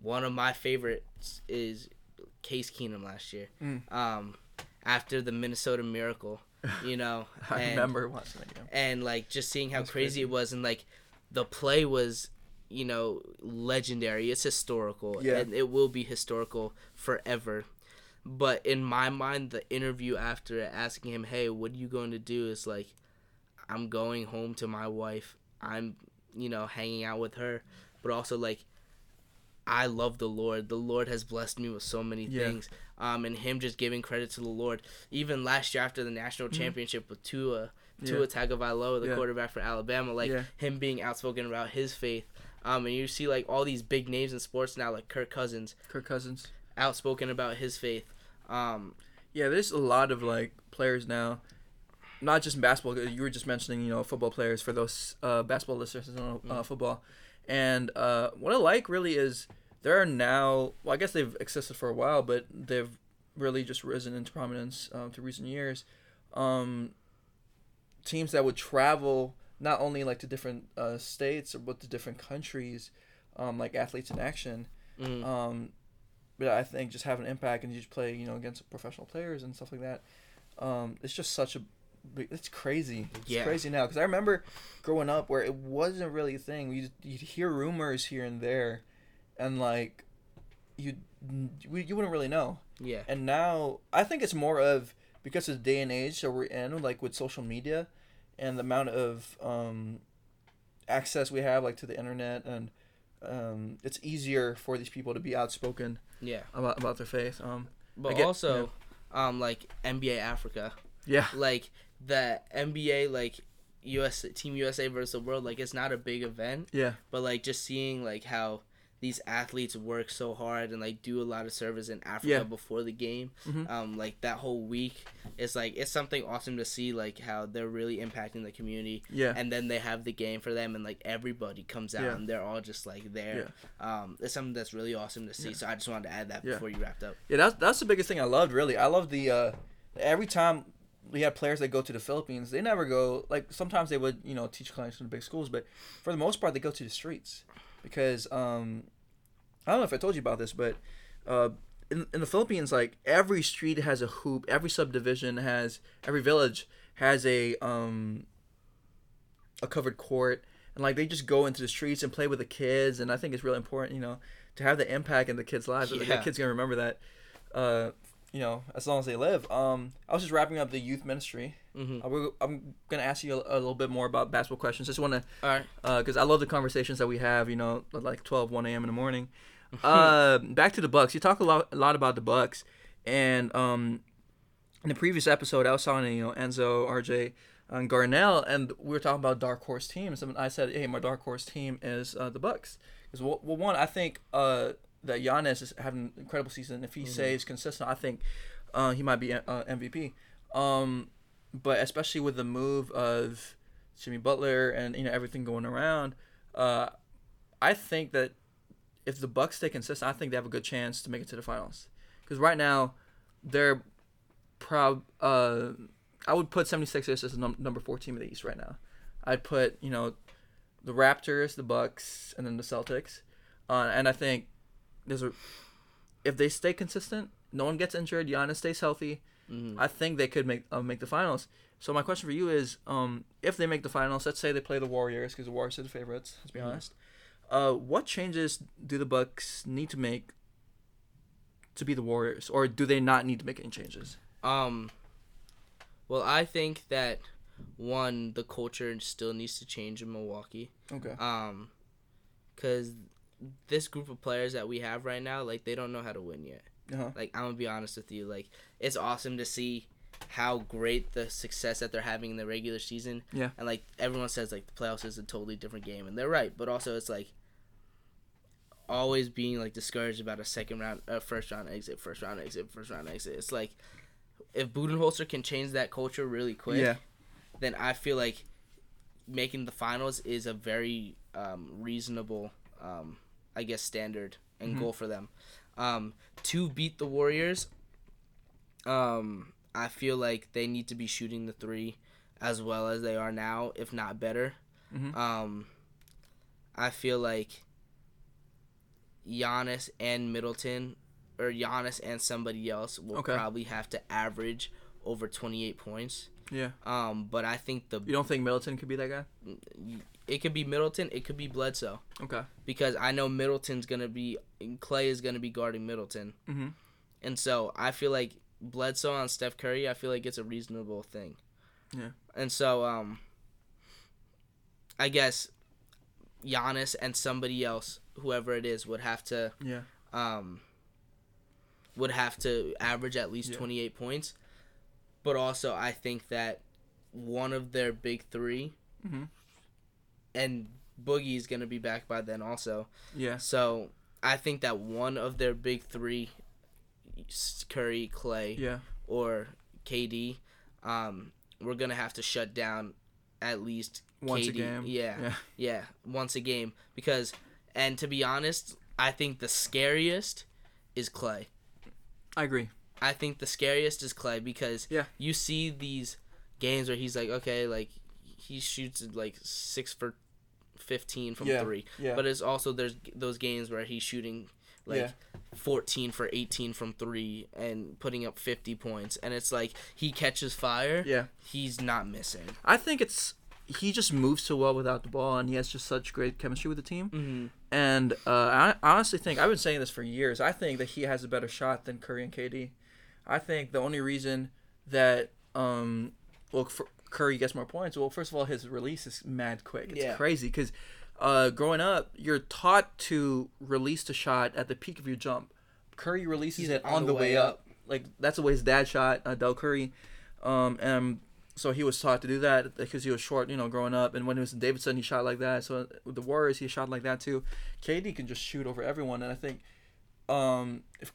one of my favorites is case keenum last year Mm. um after the minnesota miracle you know I and- remember watching that game. and like just seeing how crazy, crazy. it was and like the play was you know legendary it's historical Yeah. and it will be historical forever but in my mind the interview after asking him hey what are you going to do is like i'm going home to my wife i'm you know hanging out with her but also like I love the Lord. The Lord has blessed me with so many Yeah. things. Um, and him just giving credit to the Lord. Even last year after the national championship with Tua, Tua Tagovailoa, the Mm-hmm. Yeah. quarterback for Alabama, like Yeah. him being outspoken about his faith. Um, and you see like all these big names in sports now, like Kirk Cousins, Kirk Cousins. outspoken about his faith. Um, Yeah, there's a lot of like players now, not just in basketball. You were just mentioning, you know, football players for those uh, basketball listeners who don't know uh, football. And uh, what I like really is there are now. Well, I guess they've existed for a while, but they've really just risen into prominence um, through recent years. Um, teams that would travel not only like to different uh, states or but to different countries, um, like athletes in action. mm, Um, but I think just have an impact and you just play, you know, against professional players and stuff like that. Um, it's just such a, it's crazy. It's Yeah. crazy now because I remember growing up where it wasn't really a thing. You'd, you'd hear rumors here and there, and like, you you wouldn't really know. yeah, And now I think it's more of because of the day and age that we're in, like with social media, and the amount of um, access we have, like to the internet, and um, it's easier for these people to be outspoken yeah. about about their faith. Um, But get- also, um, like NBA Africa, yeah, like the NBA, like US Team USA versus the world, like it's not a big event, yeah, but like just seeing like how these athletes work so hard and like do a lot of service in Africa Yeah. before the game, Mhm. um, like that whole week, it's like it's something awesome to see like how they're really impacting the community, yeah, and then they have the game for them, and like everybody comes out Yeah. and they're all just like there. Um, it's something that's really awesome to see. So I just wanted to add that Yeah. before you wrapped up. yeah. That's that's the biggest thing I loved. Really, I love the uh, every time we had players that go to the Philippines. They never go like sometimes they would you know teach clients from the big schools, but for the most part they go to the streets because um, I don't know if I told you about this, but uh, in in the Philippines, like every street has a hoop, every subdivision has, every village has a um, a covered court, and like they just go into the streets and play with the kids, and I think it's really important, you know, to have the impact in the kids' lives. The Yeah. kids gonna remember that. Uh, you know, as long as they live. Um, I was just wrapping up the youth ministry. Mhm. Uh, I'm gonna ask you a, a little bit more about basketball questions. Just want to, All right. because I love the conversations that we have. You know, at like 12, 1 a.m. in the morning. uh, back to the Bucks. You talk a lot, a lot about the Bucks, and um, in the previous episode, I was talking to you know Enzo, RJ, and Garnell, and we were talking about dark horse teams. And I said, hey, my dark horse team is uh, the Bucks. Because well, well, one, I think uh, that Giannis is having an incredible season. If he stays consistent, I think uh, he might be uh, MVP. Um, but especially with the move of Jimmy Butler and you know everything going around, uh, I think that if the Bucks stay consistent, I think they have a good chance to make it to the finals. Because right now, they're proud. Uh, I would put 76ers as the num- number four team in the East right now. I'd put you know the Raptors, the Bucks, and then the Celtics. Uh, and I think there's a if they stay consistent, no one gets injured, Giannis stays healthy. I think they could make uh, make the finals. So my question for you is, um, if they make the finals, let's say they play the Warriors because the Warriors are the favorites. Let's be honest. Uh, what changes do the Bucks need to make to be the Warriors, or do they not need to make any changes? Um. Well, I think that one, the culture still needs to change in Milwaukee. Okay. Um, because this group of players that we have right now, like they don't know how to win yet. Uh-huh. Like I'm gonna be honest with you, like it's awesome to see how great the success that they're having in the regular season. Yeah. And like everyone says, like the playoffs is a totally different game, and they're right. But also, it's like always being like discouraged about a second round, uh, first round exit, first round exit, first round exit. It's like if Budenholzer can change that culture really quick, Yeah. then I feel like making the finals is a very um, reasonable, um, I guess, standard and goal for them. Um, to beat the Warriors, um, I feel like they need to be shooting the three as well as they are now, if not better. Mhm. Um, I feel like Giannis and Middleton, or Giannis and somebody else, will Okay. probably have to average over 28 points. Yeah. Um, but I think the You don't think Middleton could be that guy? It could be Middleton, it could be Bledsoe Okay. because I know Middleton's gonna be Clay is gonna be guarding Middleton, Mhm. and so I feel like Bledsoe on Steph Curry, I feel like it's a reasonable thing. Yeah. And so um, I guess Giannis and somebody else, whoever it is, would have to Yeah. um, would have to average at least Yeah. 28 points. But also, I think that one of their big 3 Mhm. And Boogie is going to be back by then also. Yeah. So I think that one of their big three, Curry, Clay, Yeah. or KD, um, we're going to have to shut down at least Once a game. Yeah, Yeah. yeah, once a game because and to be honest, I think the scariest is Clay. I agree. I think the scariest is Clay because Yeah. you see these games where he's like, okay, like he shoots like six for fifteen from Yeah, three, yeah. but it's also there's those games where he's shooting like Yeah. fourteen for eighteen from three and putting up fifty points, and it's like he catches fire, Yeah. he's not missing. I think it's he just moves so well without the ball, and he has just such great chemistry with the team. Mm-hmm. And uh, I honestly think I've been saying this for years. I think that he has a better shot than Curry and KD. I think the only reason that um well for Curry gets more points. Well, first of all, his release is mad quick. It's Yeah. crazy because uh, growing up, you're taught to release the shot at the peak of your jump. Curry releases He's it on, the way up. Like that's the way his dad shot uh, Del Curry, um, and so he was taught to do that because he was short, you know, growing up. And when he was in Davidson, he shot like that. So with the Warriors, he shot like that too. KD can just shoot over everyone, and I think um, if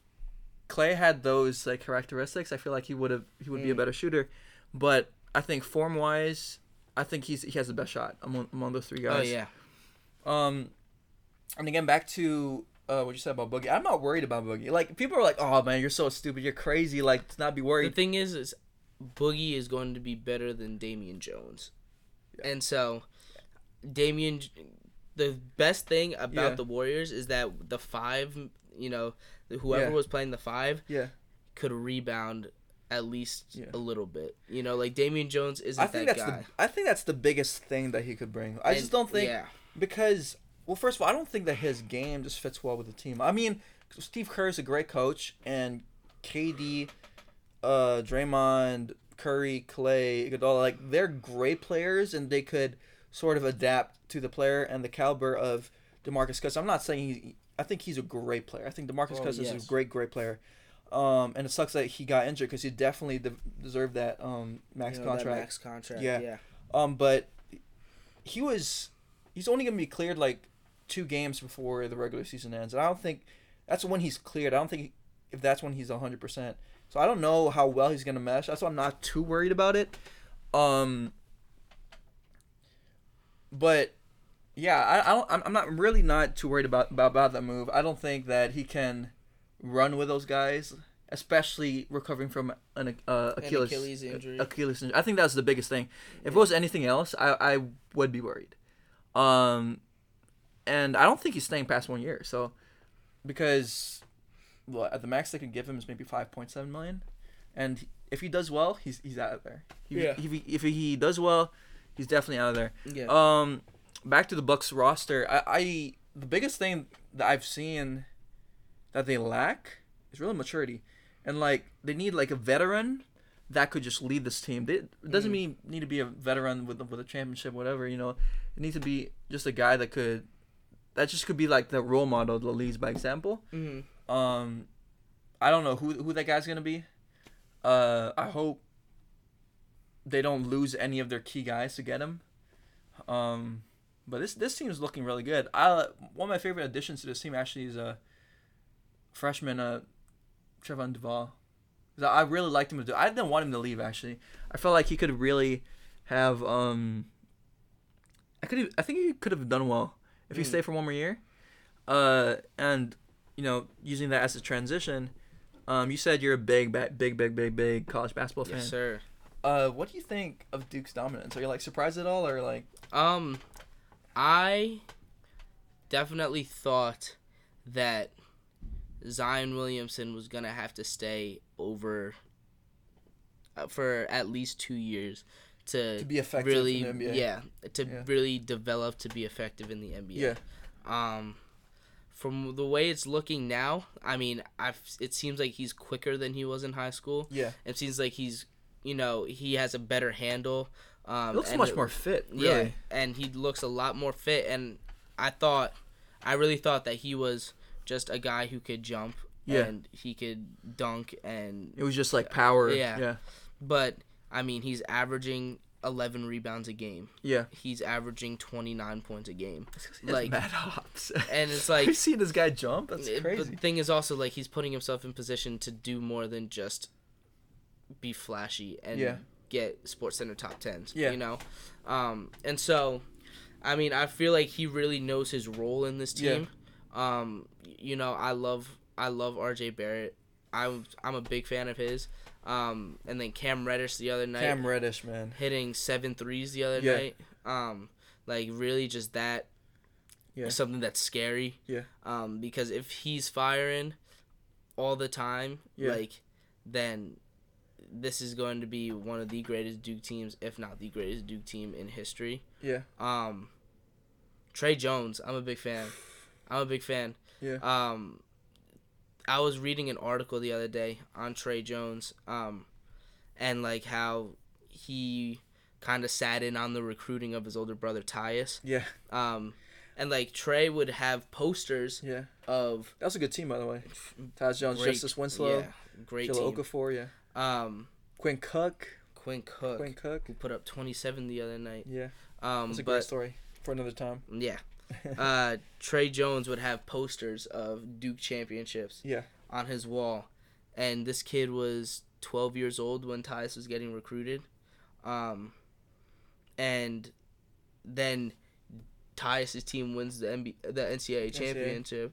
Clay had those like characteristics, I feel like he would have he would be a Mm. better shooter. But I think form wise, I think he's he has the best shot among among those three guys. Oh yeah, Um, and again, back to uh, what you said about Boogie. I'm not worried about Boogie. Like people are like, "Oh man, you're so stupid. You're crazy. Like to not be worried. the thing is, is Boogie is going to be better than Damian Jones, and so Damian, the best thing about Yeah. the Warriors is that the five, you know, whoever Yeah. was playing the five yeah, could rebound at least Yeah. a little bit. You know, like Damian Jones isn't I think that that's guy. the I think that's the biggest thing that he could bring. I And- just don't think Yeah. because Well, first of all, I don't think that his game just fits well with the team. I mean, Steve Kerr is a great coach, and KD, uh, Draymond, Curry, Clay, Iguodala, like they're great players, and they could sort of adapt to the player and the caliber of Demarcus Cousins. I'm not saying he. I think he's a great player. I think Demarcus Well, Cousins is a great, great player. Um, and it sucks that he got injured because he definitely de- deserved that um max You know, that contract. max contract. Yeah. Yeah. Um, but he was he's only gonna be cleared like two games before the regular season ends, and I don't think that's when he's cleared. I don't think if that's when he's hundred percent. So I don't know how well he's gonna mesh. That's why I'm not too worried about it. Um, but yeah, I, I don't. I'm, I'm not really not too worried about, about about that move. I don't think that he can run with those guys, especially recovering from an uh, Achilles Achilles injury. Achilles injury. I think that's the biggest thing. If it was anything else, I I would be worried. Um, and I don't think he's staying past one year. So because well, at the max they could give him is maybe five point seven million, and if he does well, he's he's out of there. If, Yeah. If he, if he does well, he's definitely out of there. Yeah. Um, back to the Bucks roster. I, I the biggest thing that I've seen that they lack is really maturity, and like they need like a veteran that could just lead this team. They, it doesn't Mm. mean need to be a veteran with with a championship, whatever. You know, it needs to be just a guy that could that just could be like the role model that leads by example. hmm Um, I don't know who who that guy's gonna be. Uh, I hope they don't lose any of their key guys to get him. Um, but this this team is looking really good. I one of my favorite additions to this team actually is a freshman, uh, Trevon Duval. I really liked him to do. I didn't want him to leave actually. I felt like he could really have. Um, I could. I think he could have done well if he Mm. stayed for one more year. Uh, and you know, using that as a transition. Um, you said you're a big, ba- big, big, big, big college basketball fan. Yes, sir. Uh, what do you think of Duke's dominance? Are you like surprised at all, or like? Um, I definitely thought that Zion Williamson was gonna have to stay over uh, for at least two years to, To be effective really, in the NBA. yeah, to Yeah. really develop to be effective in the NBA. Yeah. Um, from the way it's looking now, I mean, I've it seems like he's quicker than he was in high school. Yeah. It seems like he's, you know, he has a better handle. Um, He looks much it- more fit. Really. yeah, and he looks a lot more fit. And I thought, I really thought that he was just a guy who could jump Yeah. and he could dunk. And It was just like power. Yeah. Yeah. but I mean, he's averaging 11 rebounds a game. Yeah. He's averaging 29 points a game. Like mad hops. and it's like you like seen this guy jump? That's it- crazy. But the thing is also like he's putting himself in position to do more than just be flashy and Yeah. get Sports Center top tens. Yeah. You know, um, and so, I mean, I feel like he really knows his role in this Yeah. Um, you know, I love I love R.J. Barrett. I'm I'm a big fan of his. Um, and then Cam Reddish the other night Cam Reddish, man. hitting seven threes the other Yeah. night. Um, like really just that. Yeah. Something that's scary. Yeah. Um, because if he's firing all the time, Yeah. like, then this is going to be one of the greatest Duke teams, if not the greatest Duke team in history. Yeah. Um, Tre Jones, I'm a big fan. I'm a big fan. Yeah. Um, I was reading an article the other day on Tre Jones, um, and like how he kind of sat in on the recruiting of his older brother Tyus. Yeah. Um, and like Tre would have posters Yeah. of That was a good team, by the way. Tyus Jones, great- Justice Winslow, yeah, great Jahlil team. Okafor, yeah. Um, Quinn Cook. Quinn Cook, Quinn Cook. who put up 27 the other night. Yeah. Um, That's a great story for another time. yeah, uh, Tre Jones would have posters of Duke championships Yeah. on his wall, and this kid was 12 years old when Tyus was getting recruited, um, and then Tyus's team wins the NB- the NCAA NCAA. championship,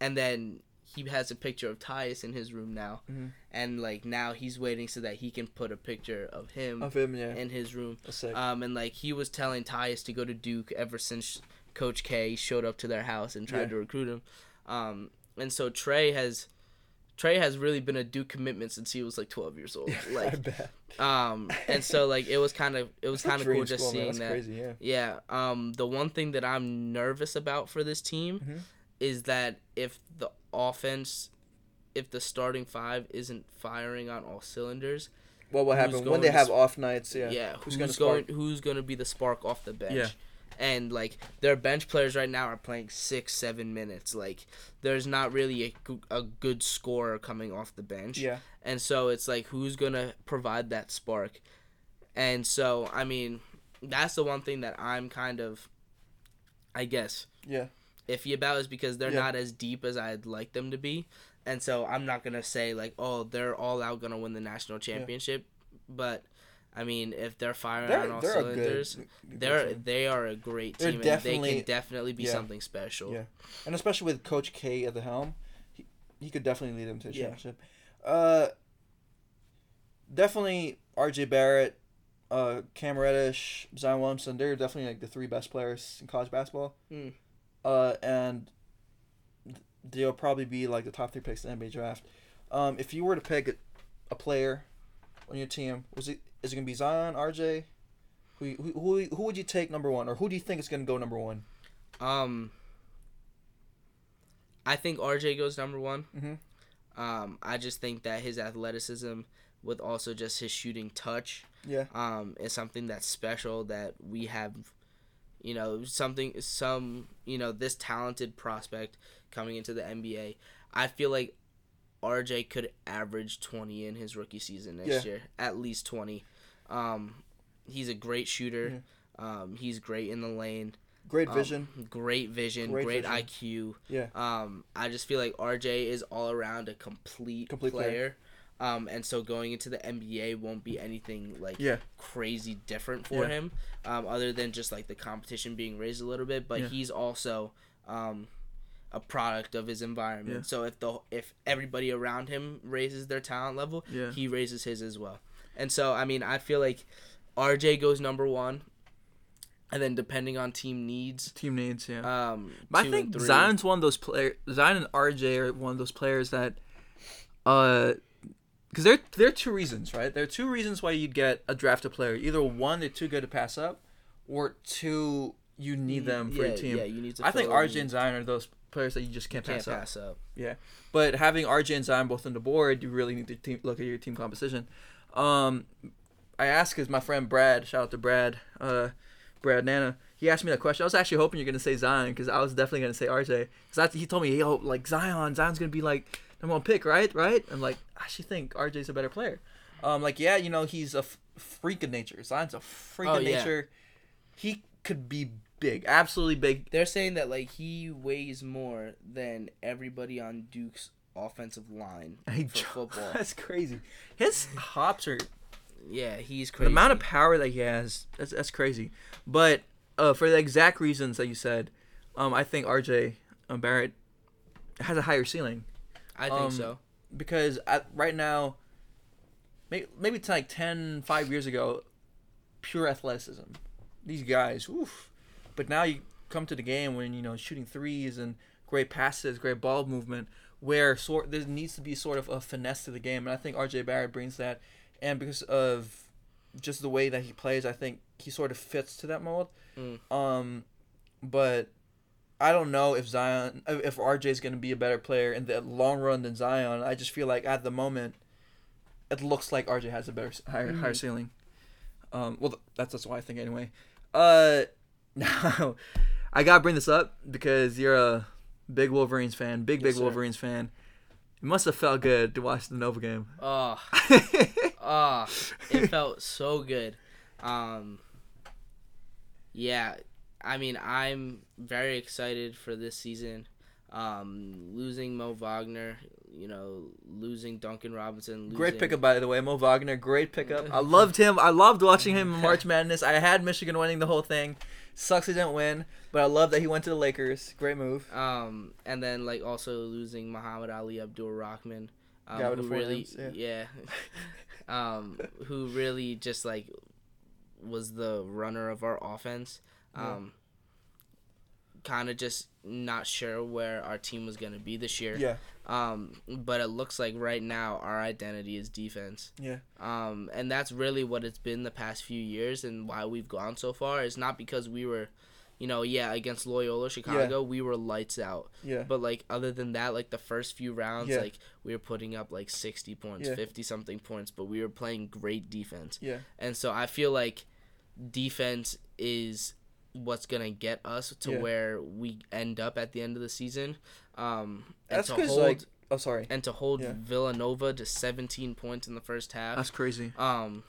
and then he has a picture of Tyus in his room now, Mhm. and like now he's waiting so that he can put a picture of him Of him, yeah. in his room. Um, and like he was telling Tyus to go to Duke ever since Coach K showed up to their house and tried Yeah. to recruit him. Um, and so Tre has Tre has really been a Duke commitment since he was like 12 years old. I Like, bet. um, and so like it was kind of it was kind of cool just school, seeing that. crazy. Yeah. Yeah. Um, the one thing that I'm nervous about for this team Mhm. is that if the offense, if the starting five isn't firing on all cylinders, Well, what will happen when they have sp- off nights? Yeah. yeah, Who's who's, gonna going? spark? Who's going to be the spark off the bench? Yeah. And like their bench players right now are playing six, seven minutes. Like there's not really a, a good scorer coming off the bench. Yeah. And so it's like who's gonna provide that spark? And so I mean, that's the one thing that I'm kind of, I guess, Yeah. iffy about is because they're Yeah. not as deep as I'd like them to be. And so I'm not gonna say like, oh, they're all out gonna win the national championship. But I mean, if they're firing They're, on all they're a cylinders, good they're they are a great team, and they can definitely be yeah. something special. Yeah. and especially with Coach K at the helm, he, he could definitely lead them to Yeah. championship. Uh, definitely R.J. Barrett, uh, Cam Reddish, Zion Williamson. They're definitely like the three best players in college basketball. Mm. Uh, and they'll probably be like the top three picks in the NBA draft. Um, if you were to pick a, a player on your team, was it is it gonna be Zion, R.J.? Who, who, who, who would you take number one, or who do you think is gonna go number one? Um, I think RJ goes number one. Mhm. Um, I just think that his athleticism, with also just his shooting touch, Yeah. um, is something that's special that we have. You know, something, some, you know, this talented prospect coming into the NBA. I feel like RJ could average 20 in his rookie season next Yeah. year, at least 20. Um, he's a great shooter. Um, he's great in the lane. Great Um, vision. great vision, Great great, vision. IQ. Yeah. Um, I just feel like RJ is all around a complete, Complete player. player. Um, and so going into the NBA won't be anything like Yeah. crazy different for Yeah. him, um, other than just like the competition being raised a little bit. But Yeah. he's also um, a product of his environment. So if the if everybody around him raises their talent level, Yeah. he raises his as well. And so I mean, I feel like RJ goes number one, and then depending on team needs, Team needs, yeah. um, I think. Zion's one of those players. Zion and RJ are one of those players that, uh, because there there are two reasons, right? There are two reasons why you'd get a drafted player. Either one, they're too good to pass up, or two, you need them for yeah, your team. Yeah, you need to. I think RJ and Zion are those players that you just can't, can't pass, up. pass up. But having RJ and Zion both on the board, you really need to team, look at your team composition. Um, I asked because my friend Brad, shout out to Brad, uh, Brad Nana, he asked me that question. I was actually hoping you're gonna say Zion because I was definitely gonna say RJ. Because he told me, yo, like Zion, Zion's gonna be like number one pick, right? Right? I'm like, I actually think RJ's a better player. Um, like yeah, you know, he's a f- freak of nature. Zion's a freak Oh, of yeah. nature. He could be big, absolutely big. They're saying that like he weighs more than everybody on Duke's offensive line for football. That's crazy. His hops are yeah, he's crazy. the amount of power that he has that's, that's crazy but uh, for the exact reasons that you said um, i think rj um, barrett has a higher ceiling I think um, so. because at, right now maybe, maybe to like 10 5 years ago pure athleticism these guys oof. but now you come to the game when you know shooting threes and great passes great ball movement where sort there needs to be sort of a finesse to the game and i think rj barrett brings that and because of just the way that he plays i think he sort of fits to that mold Mm. um but I don't know if Zion, if RJ is going to be a better player in the long run than Zion. I just feel like at the moment, it looks like RJ has a better, higher, higher ceiling. Um, well, that's that's why I think anyway. Uh, now I gotta bring this up because you're a big Wolverines fan, big big Yes. Wolverines fan. It must have felt good to watch the Nova game. Oh, oh, it felt so good. Um, yeah, I mean, I'm very excited for this season. Um, losing Mo Wagner, you know, losing Duncan Robinson. Losing, Great pickup, by the way, Mo Wagner. Great pickup. I loved him. I loved watching him in March Madness. I had Michigan winning the whole thing. Sucks he didn't win, but I love that he went to the Lakers. Great move. Um, and then like also losing Muhammad-Ali Abdur-Rahkman, um, who really, forehands, yeah, um, who really just like was the runner of our offense. Yeah. Kind of just not sure where our team was gonna be this year. Yeah. Um, but it looks like right now our identity is defense. Yeah. Um, and that's really what it's been the past few years, and why we've gone so far. It's not because we were, you know, yeah, against Loyola Chicago, we were lights out. Yeah. But like other than that, like the first few rounds, Yeah. like we were putting up like sixty points, Yeah. fifty something points, but we were playing great defense. Yeah. And so I feel like defense is what's gonna get us to Yeah. where we end up at the end of the season. Um, and That's to because hold like. Oh, sorry. and to hold Yeah. Villanova to 17 points in the first half. That's crazy. um,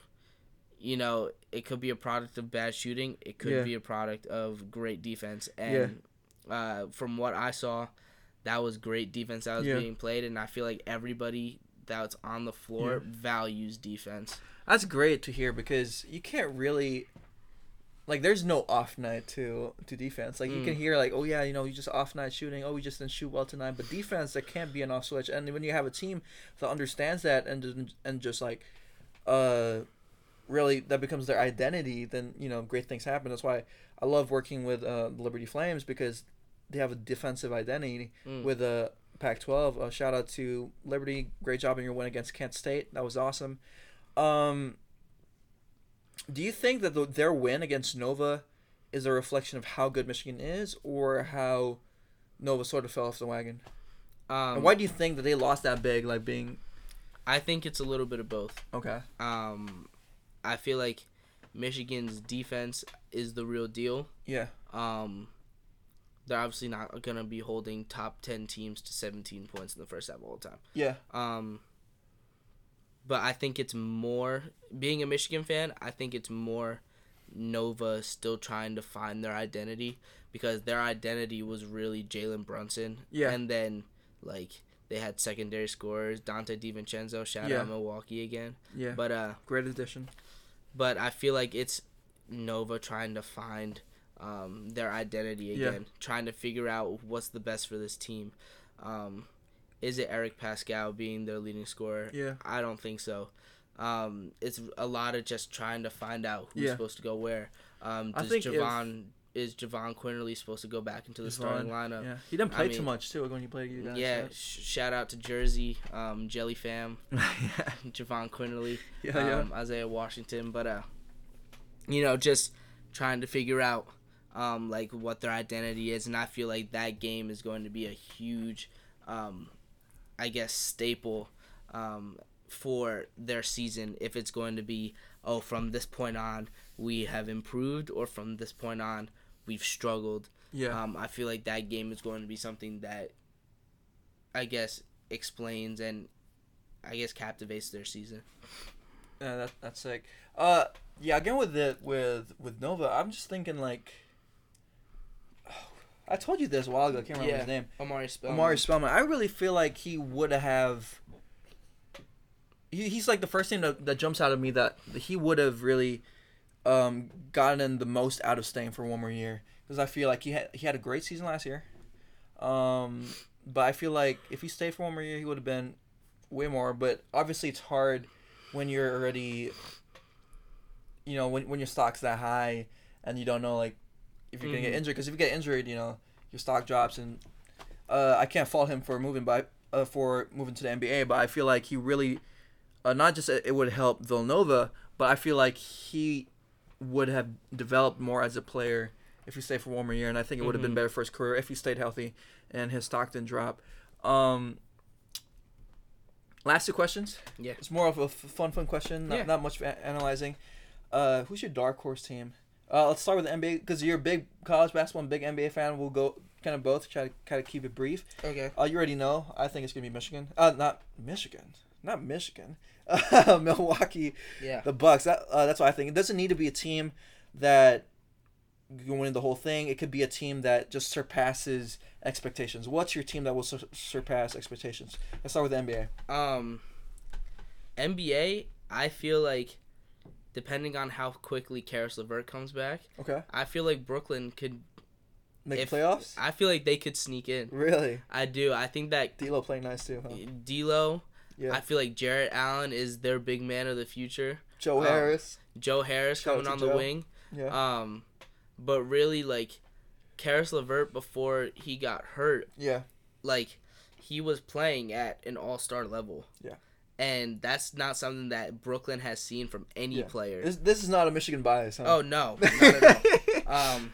you know, it could be a product of bad shooting. It could Yeah. be a product of great defense. And uh, from what I saw, that was great defense that was Yeah. being played. And I feel like everybody that's on the floor Yeah. values defense. That's great to hear because you can't really like there's no off night to to defense. Like you can Mm. hear like, oh yeah, you know, you just off night shooting. Oh, we just didn't shoot well tonight. But defense, there can't be an off switch. And when you have a team that understands that and just- and just like, uh, really that becomes their identity, then you know great things happen. That's why I love working with uh, Liberty Flames because they have a defensive identity Mm. with a. Uh, Pac-12. Uh, shout out to Liberty. Great job in your win against Kent State. That was awesome. Um, do you think that the, their win against Nova is a reflection of how good Michigan is, or how Nova sort of fell off the wagon? Um, and why do you think that they lost that big? Like being I think it's a little bit of both. okay, Um, I feel like Michigan's defense is the real deal. yeah, Um, they're obviously not gonna be holding top ten teams to 17 points in the first half all the time. yeah, Um, but I think it's more being a Michigan fan. I think it's more Nova still trying to find their identity because their identity was really Jalen Brunson. Yeah. and then like they had secondary scorers Donte DiVincenzo. Shout Yeah. out Milwaukee again. yeah. But uh, Great addition. but I feel like it's Nova trying to find um, their identity again, Yeah. trying to figure out what's the best for this team. Um, is it Eric Paschall being their leading scorer? Yeah. I don't think so. Um, it's a lot of just trying to find out who's Yeah. supposed to go where. Um, I does think if- Jahvon is Jahvon Quinerly supposed to go back into the starting lineup? Yeah, he didn't I play too much too when he played you guys. Yeah, sh- shout out to Jersey, um, Jelly Fam, yeah, Jahvon Quinerly, yeah, yeah. um, Isaiah Washington, but uh, you know, just trying to figure out um, like what their identity is, and I feel like that game is going to be a huge, um, I guess, staple um, for their season. If it's going to be, oh, from this point on we have improved, or from this point on we've struggled. yeah. Um, I feel like that game is going to be something that, I guess, explains and, I guess, captivates their season. Yeah, that that's sick. Uh, yeah, again with the with with Nova, I'm just thinking like. I told you this a while ago. I can't remember his name. Omari Spellman. Omari Spellman. I really feel like he would have. He, he's like the first thing that, that jumps out of me that he would have really um, gotten the most out of staying for one more year because I feel like he had he had a great season last year, um, but I feel like if he stayed for one more year he would have been way more. But obviously it's hard when you're already, you know, when when your stock's that high and you don't know like if you're gonna get Mhm. injured because if you get injured, you know your stock drops and uh, I can't fault him for moving by uh, for moving to the NBA, but I feel like he really uh, not just it would help Villanova, but I feel like he would have developed more as a player if he stayed for one more year, and I think it would have been Mhm. better for his career if he stayed healthy and his stock didn't drop. Um, last two questions. Yeah. It's more of a f- fun, fun question. Not, Yeah. not much analyzing. Uh, who's your dark horse team? Uh, let's start with the NBA because you're a big college basketball and big NBA fan. We'll go kind of both. Try to kind of keep it brief. Okay. Uh, you already know. I think it's gonna be Michigan. Uh, not Michigan. Not Michigan. Milwaukee. Yeah. The Bucks. That, uh, that's what I think. It doesn't need to be a team that can win the whole thing. It could be a team that just surpasses expectations. What's your team that will sur- surpass expectations? Let's start with the NBA. Um, NBA, I feel like, depending on how quickly Caris LeVert comes back, Okay. I feel like Brooklyn could. Make If- playoffs. I feel like they could sneak in. Really. I do. I think that D'Lo playing nice too. Huh? D'Lo. Yeah. I feel like Jarrett Allen is their big man of the future. Joe um, Harris. Joe Harris Shout coming on the Joe. wing. Yeah. Um, but really, like, Caris LeVert before he got hurt, Yeah. like he was playing at an all star level. Yeah. And that's not something that Brooklyn has seen from any Yeah. player. This, this is not a Michigan bias. Huh? Oh no, not at all. um,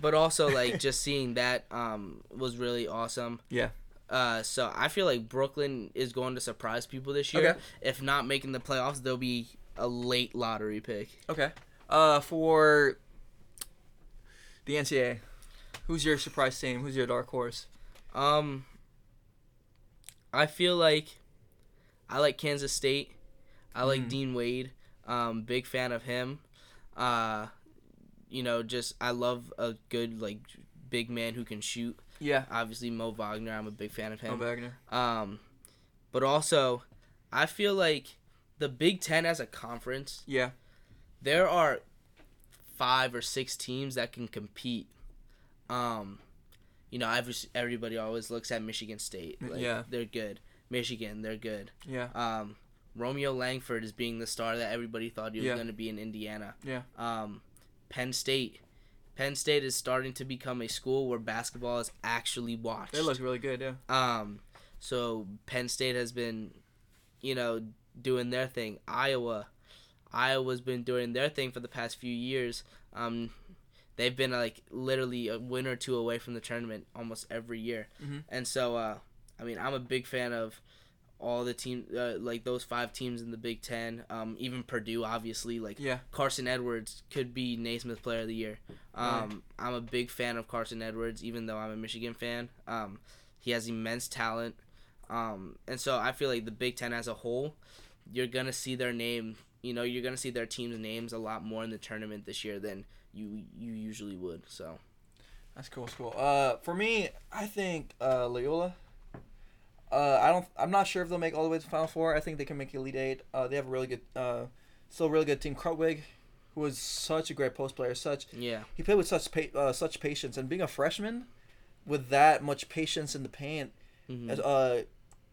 but also like just seeing that um was really awesome. Yeah. Uh, so I feel like Brooklyn is going to surprise people this year. Okay. If not making the playoffs, they'll be a late lottery pick. Okay. Uh, for the NCAA, who's your surprise team? Who's your dark horse? Um, I feel like I like Kansas State. I like Mhm. Dean Wade. Um, big fan of him. Uh, you know, just I love a good like big man who can shoot. Yeah. Obviously, Mo Wagner. I'm a big fan of him. Wagner. Um, but also, I feel like the Big Ten as a conference, Yeah. there are five or six teams that can compete. Um, you know, every, everybody always looks at Michigan State. Like, Yeah. they're good. Michigan, they're good. Yeah. Um, Romeo Langford is being the star that everybody thought he was Yeah. going to be in Indiana. Yeah. Um, Penn State. Penn State is starting to become a school where basketball is actually watched. They look really good. Yeah. Um, so Penn State has been, you know, doing their thing. Iowa, Iowa's been doing their thing for the past few years. Um, they've been like literally a win or two away from the tournament almost every year. Mhm. And so, uh, I mean, I'm a big fan of all the team, uh, like those five teams in the Big Ten. Um, even Purdue, obviously, like Yeah. Carson Edwards could be Naismith Player of the Year. Um, I'm a big fan of Carson Edwards, even though I'm a Michigan fan. Um, he has immense talent, um, and so I feel like the Big Ten as a whole, you're gonna see their name. You know, you're gonna see their team's names a lot more in the tournament this year than you you usually would. So That's cool. That's cool. Uh, for me, I think uh, Loyola. Uh, I don't. I'm not sure if they'll make all the way to the Final Four. I think they can make Elite Eight. Uh, they have a really good, uh, still a really good team. Krutwig, who was such a great post player, such yeah, he played with such pa- uh, such patience, and being a freshman, with that much patience in the paint, Mhm. as, uh,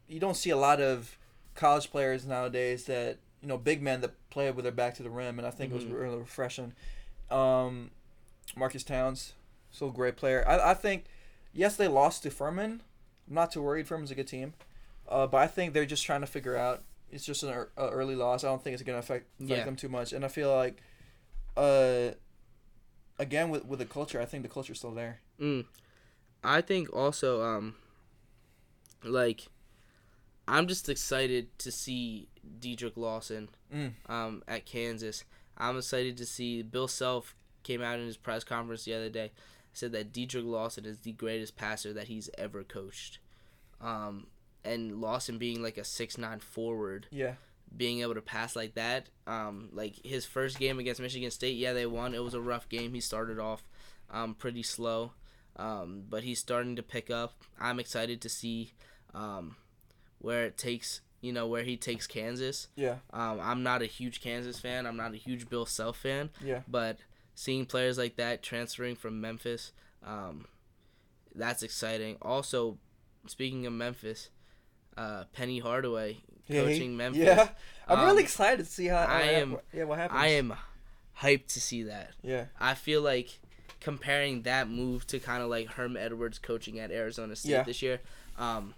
you don't see a lot of college players nowadays that you know big men that play with their back to the rim, and I think it Mhm. was really refreshing. Um, Marques Townes, still a great player. I, I think, yes, they lost to Furman. I'm not too worried. Furman's a good team, uh, but I think they're just trying to figure out. It's just an uh, early loss. I don't think it's gonna affect, affect Yeah. them too much, and I feel like, uh, again with with the culture, I think the culture's still there. Mm. I think also, um, like, I'm just excited to see Dedric Lawson Mm. um, at Kansas. I'm excited to see Bill Self came out in his press conference the other day, said that Dedric Lawson is the greatest passer that he's ever coached. Um, and Lawson being like a six nine forward, Yeah. being able to pass like that. Um, like his first game against Michigan State, yeah, they won. It was a rough game. He started off um, pretty slow, um, but he's starting to pick up. I'm excited to see um, where it takes. You know where he takes Kansas. Yeah. Um, I'm not a huge Kansas fan. I'm not a huge Bill Self fan. Yeah. But seeing players like that transferring from Memphis, um, that's exciting. Also, speaking of Memphis, uh, Penny Hardaway Yeah, he- coaching Memphis. Yeah. I'm Um, really excited to see how. I how- am- Yeah. What happens? I am hyped to see that. Yeah. I feel like comparing that move to kind of like Herm Edwards coaching at Arizona State Yeah. this year, um,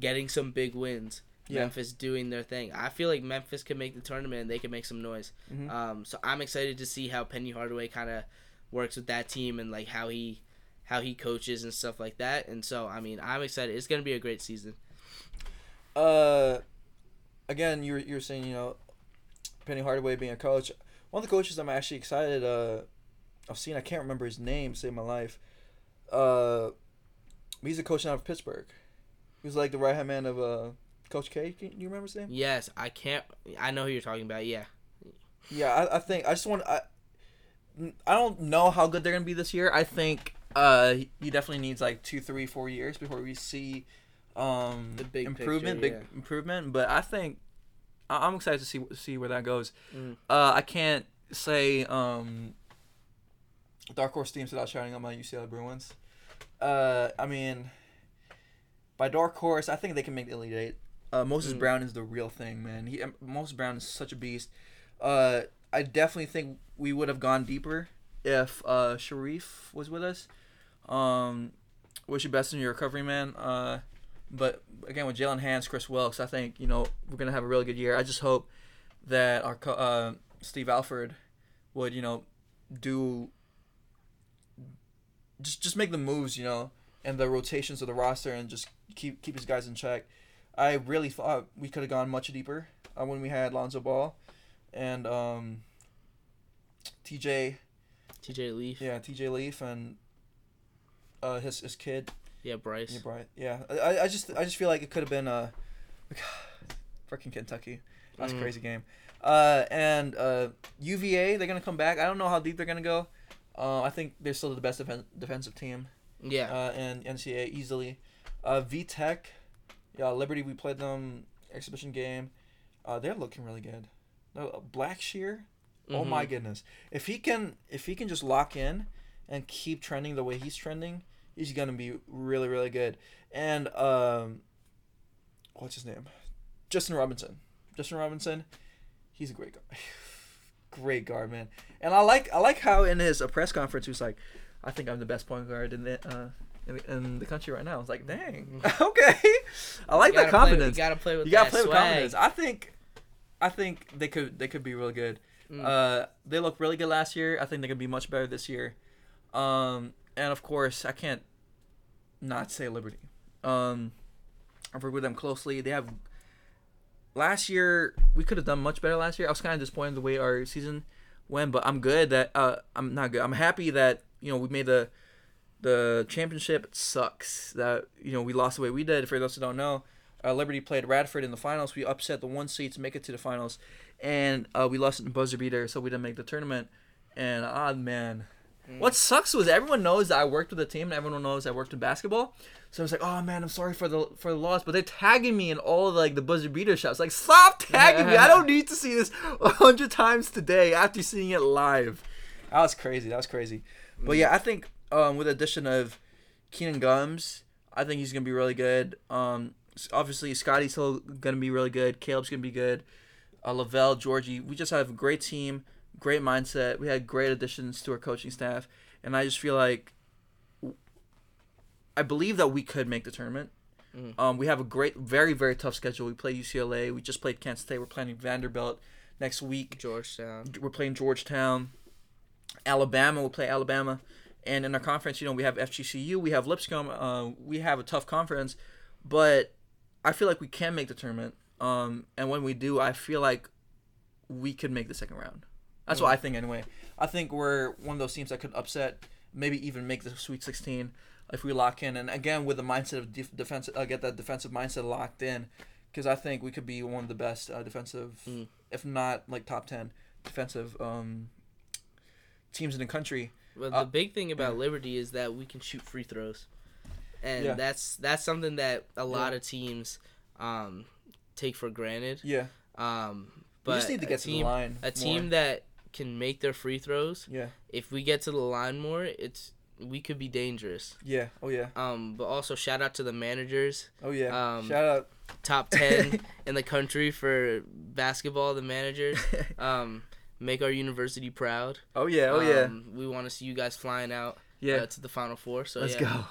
getting some big wins. Yeah. Memphis doing their thing. I feel like Memphis could make the tournament and they could make some noise. Mhm. Um, so I'm excited to see how Penny Hardaway kind of works with that team and like how he how he coaches and stuff like that. And so I mean I'm excited. It's gonna be a great season. Uh, again, you were you were saying you know, Penny Hardaway being a coach. One of the coaches I'm actually excited uh, I've seen I can't remember his name. Save my life. Uh, he's a coach out of Pittsburgh. He was like the right hand man of uh, Coach K. Can you remember his name? Yes, I can't. I know who you're talking about. Yeah. Yeah, I, I think I just want I. I don't know how good they're gonna be this year. I think uh he definitely needs like two, three, four years before we see um The big improvement, picture, big improvement. But I think I- I'm excited to see see where that goes. Mm. Uh, I can't say um dark horse teams without shouting out my UCLA Bruins. Uh, I mean, by dark horse, I think they can make the elite eight. Uh, Moses Mm. Brown is the real thing, man. He Moses Brown is such a beast. Uh, I definitely think we would have gone deeper if uh Shareef was with us. Um, wish you best in your recovery, man. Uh, but again, with Jaylen Hands, Kris Wilkes, I think you know we're gonna have a really good year. I just hope that our co- uh, Steve Alford would you know do just just make the moves, you know, and the rotations of the roster, and just keep keep his guys in check. I really thought we could have gone much deeper uh, when we had Lonzo Ball and um, TJ, TJ Leaf. yeah, TJ Leaf and uh, his his kid, Yeah, Bryce. yeah, Bryant. Yeah, I, I just I just feel like it could have been uh, freaking Kentucky. That's a Mm. crazy game. Uh, and uh, UVA, they're gonna come back. I don't know how deep they're gonna go. Uh, I think they're still the best defen- defensive team Yeah. uh, in NCAA easily. Uh, VTech, yeah, Liberty. We played them exhibition game. Uh, they're looking really good. No, Blackshear. Oh my Mhm. goodness! If he can, if he can just lock in and keep trending the way he's trending, he's gonna be really, really good. And um, what's his name? Justin Robinson. Justin Robinson. He's a great guard. great guard, man. And I like, I like how in his uh, press conference he was like, "I think I'm the best point guard in the." Uh, in the, in the country right now, I was like, "Dang, okay." I like that confidence. you gotta play with You gotta play with confidence. I think, I think they could they could be really good. Mm. Uh, they looked really good last year. I think they could be much better this year. Um, and of course, I can't not say Liberty. Um, I've worked with them closely. They have last year we could have done much better last year. I was kind of disappointed the way our season went, but I'm good that uh, I'm not good. I'm happy that you know we made the the championship. Sucks that you know we lost the way we did. For those who don't know, uh, Liberty played Radford in the finals. We upset the one seed to make it to the finals, and uh, we lost in buzzer beater, so we didn't make the tournament. And ah man, what sucks was everyone knows that I worked with the team, and everyone knows I worked in basketball. So I was like, oh man, I'm sorry for the for the loss, but they're tagging me in all of, like the buzzer beater shots. Like, stop tagging me! I don't need to see this a hundred times today after seeing it live. That was crazy. That was crazy. But yeah, I think um, with addition of Keenan Gums, I think he's gonna be really good. Um, obviously Scotty's still gonna be really good. Caleb's gonna be good. Uh, Lavelle, Georgie, we just have a great team, great mindset. We had great additions to our coaching staff, and I just feel like I believe that we could make the tournament. Mhm. Um, we have a great, very, very tough schedule. We play UCLA. We just played Kansas State. We're playing Vanderbilt next week. Georgetown. We're playing Georgetown. Alabama. We'll play Alabama. And in our conference, you know, we have FGCU. We have Lipscomb. Uh, we have a tough conference, but I feel like we can make the tournament. Um, and when we do, I feel like we could make the second round. That's what I think, anyway. I think we're one of those teams that could upset, maybe even make the Sweet 16 if we lock in. And again, with the mindset of def- defense, uh, get that defensive mindset locked in, because I think we could be one of the best uh, defensive, Mm. if not like top 10 defensive um, teams in the country. But Uh, the big thing about Liberty is that we can shoot free throws, and Yeah. that's that's something that a lot of teams um, take for granted. Yeah. Um, We but just need to a get to the team, line A team more. that can make their free throws. Yeah. If we get to the line more, it's we could be dangerous. Yeah. Oh yeah. Um, but also shout out to the managers, Oh yeah. Um, Shout out. top ten in the country for basketball. The managers, um, make our university proud. oh yeah. Oh yeah. Um, we want to see you guys flying out Yeah. uh, to the Final Four. So Let's yeah, go.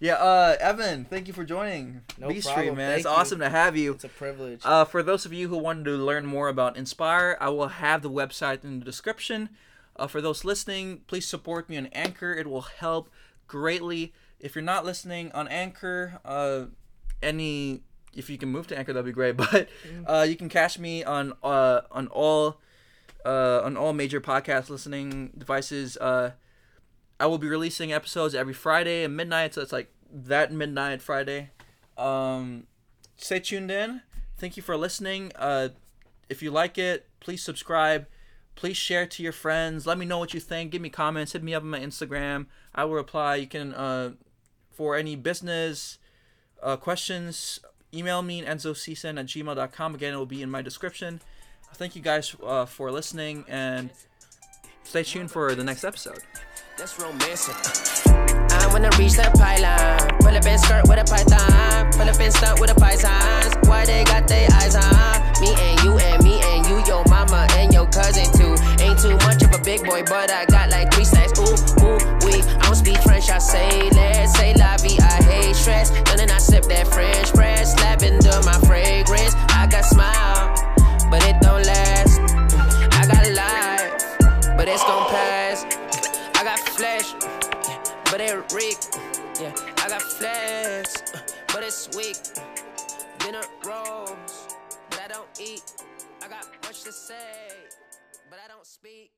Yeah. Uh, Evan, thank you for joining No B Street, man. Thank it's you. awesome to have you. It's a privilege. Uh, for those of you who wanted to learn more about Inspire, I will have the website in the description. Uh, for those listening, please support me on Anchor. It will help greatly. If you're not listening on Anchor, uh, any if you can move to Anchor, that'd be great. But uh, you can catch me on uh, on all uh, on all major podcast listening devices. Uh, I will be releasing episodes every Friday at midnight, so it's like that midnight Friday. Um, stay tuned in. Thank you for listening. Uh, if you like it, please subscribe. Please share to your friends. Let me know what you think. Give me comments. Hit me up on my Instagram. I will reply. You can, uh, for any business uh, questions, email me enzoceason at gmail.com. Again, it will be in my description thank you guys uh, for listening and stay tuned for the next episode. That's. I wanna reach pylon. Pull up in skirt with a python. Pull up in stunt with a. Why they got their eyes on? Me and you and me and you, your mama and your cousin too. Ain't too much of a big boy, but I got like three stacks. Ooh, ooh, we. I don't speak French, I say let's say. I hate stress. And then I sip that French press. Lavender, my fragrance. I got smile but it don't last. I got life, but it's gon' pass. I got flesh, but it reek. Yeah, I got flesh, but it's weak. Dinner rolls, but I don't eat. I got much to say, but I don't speak.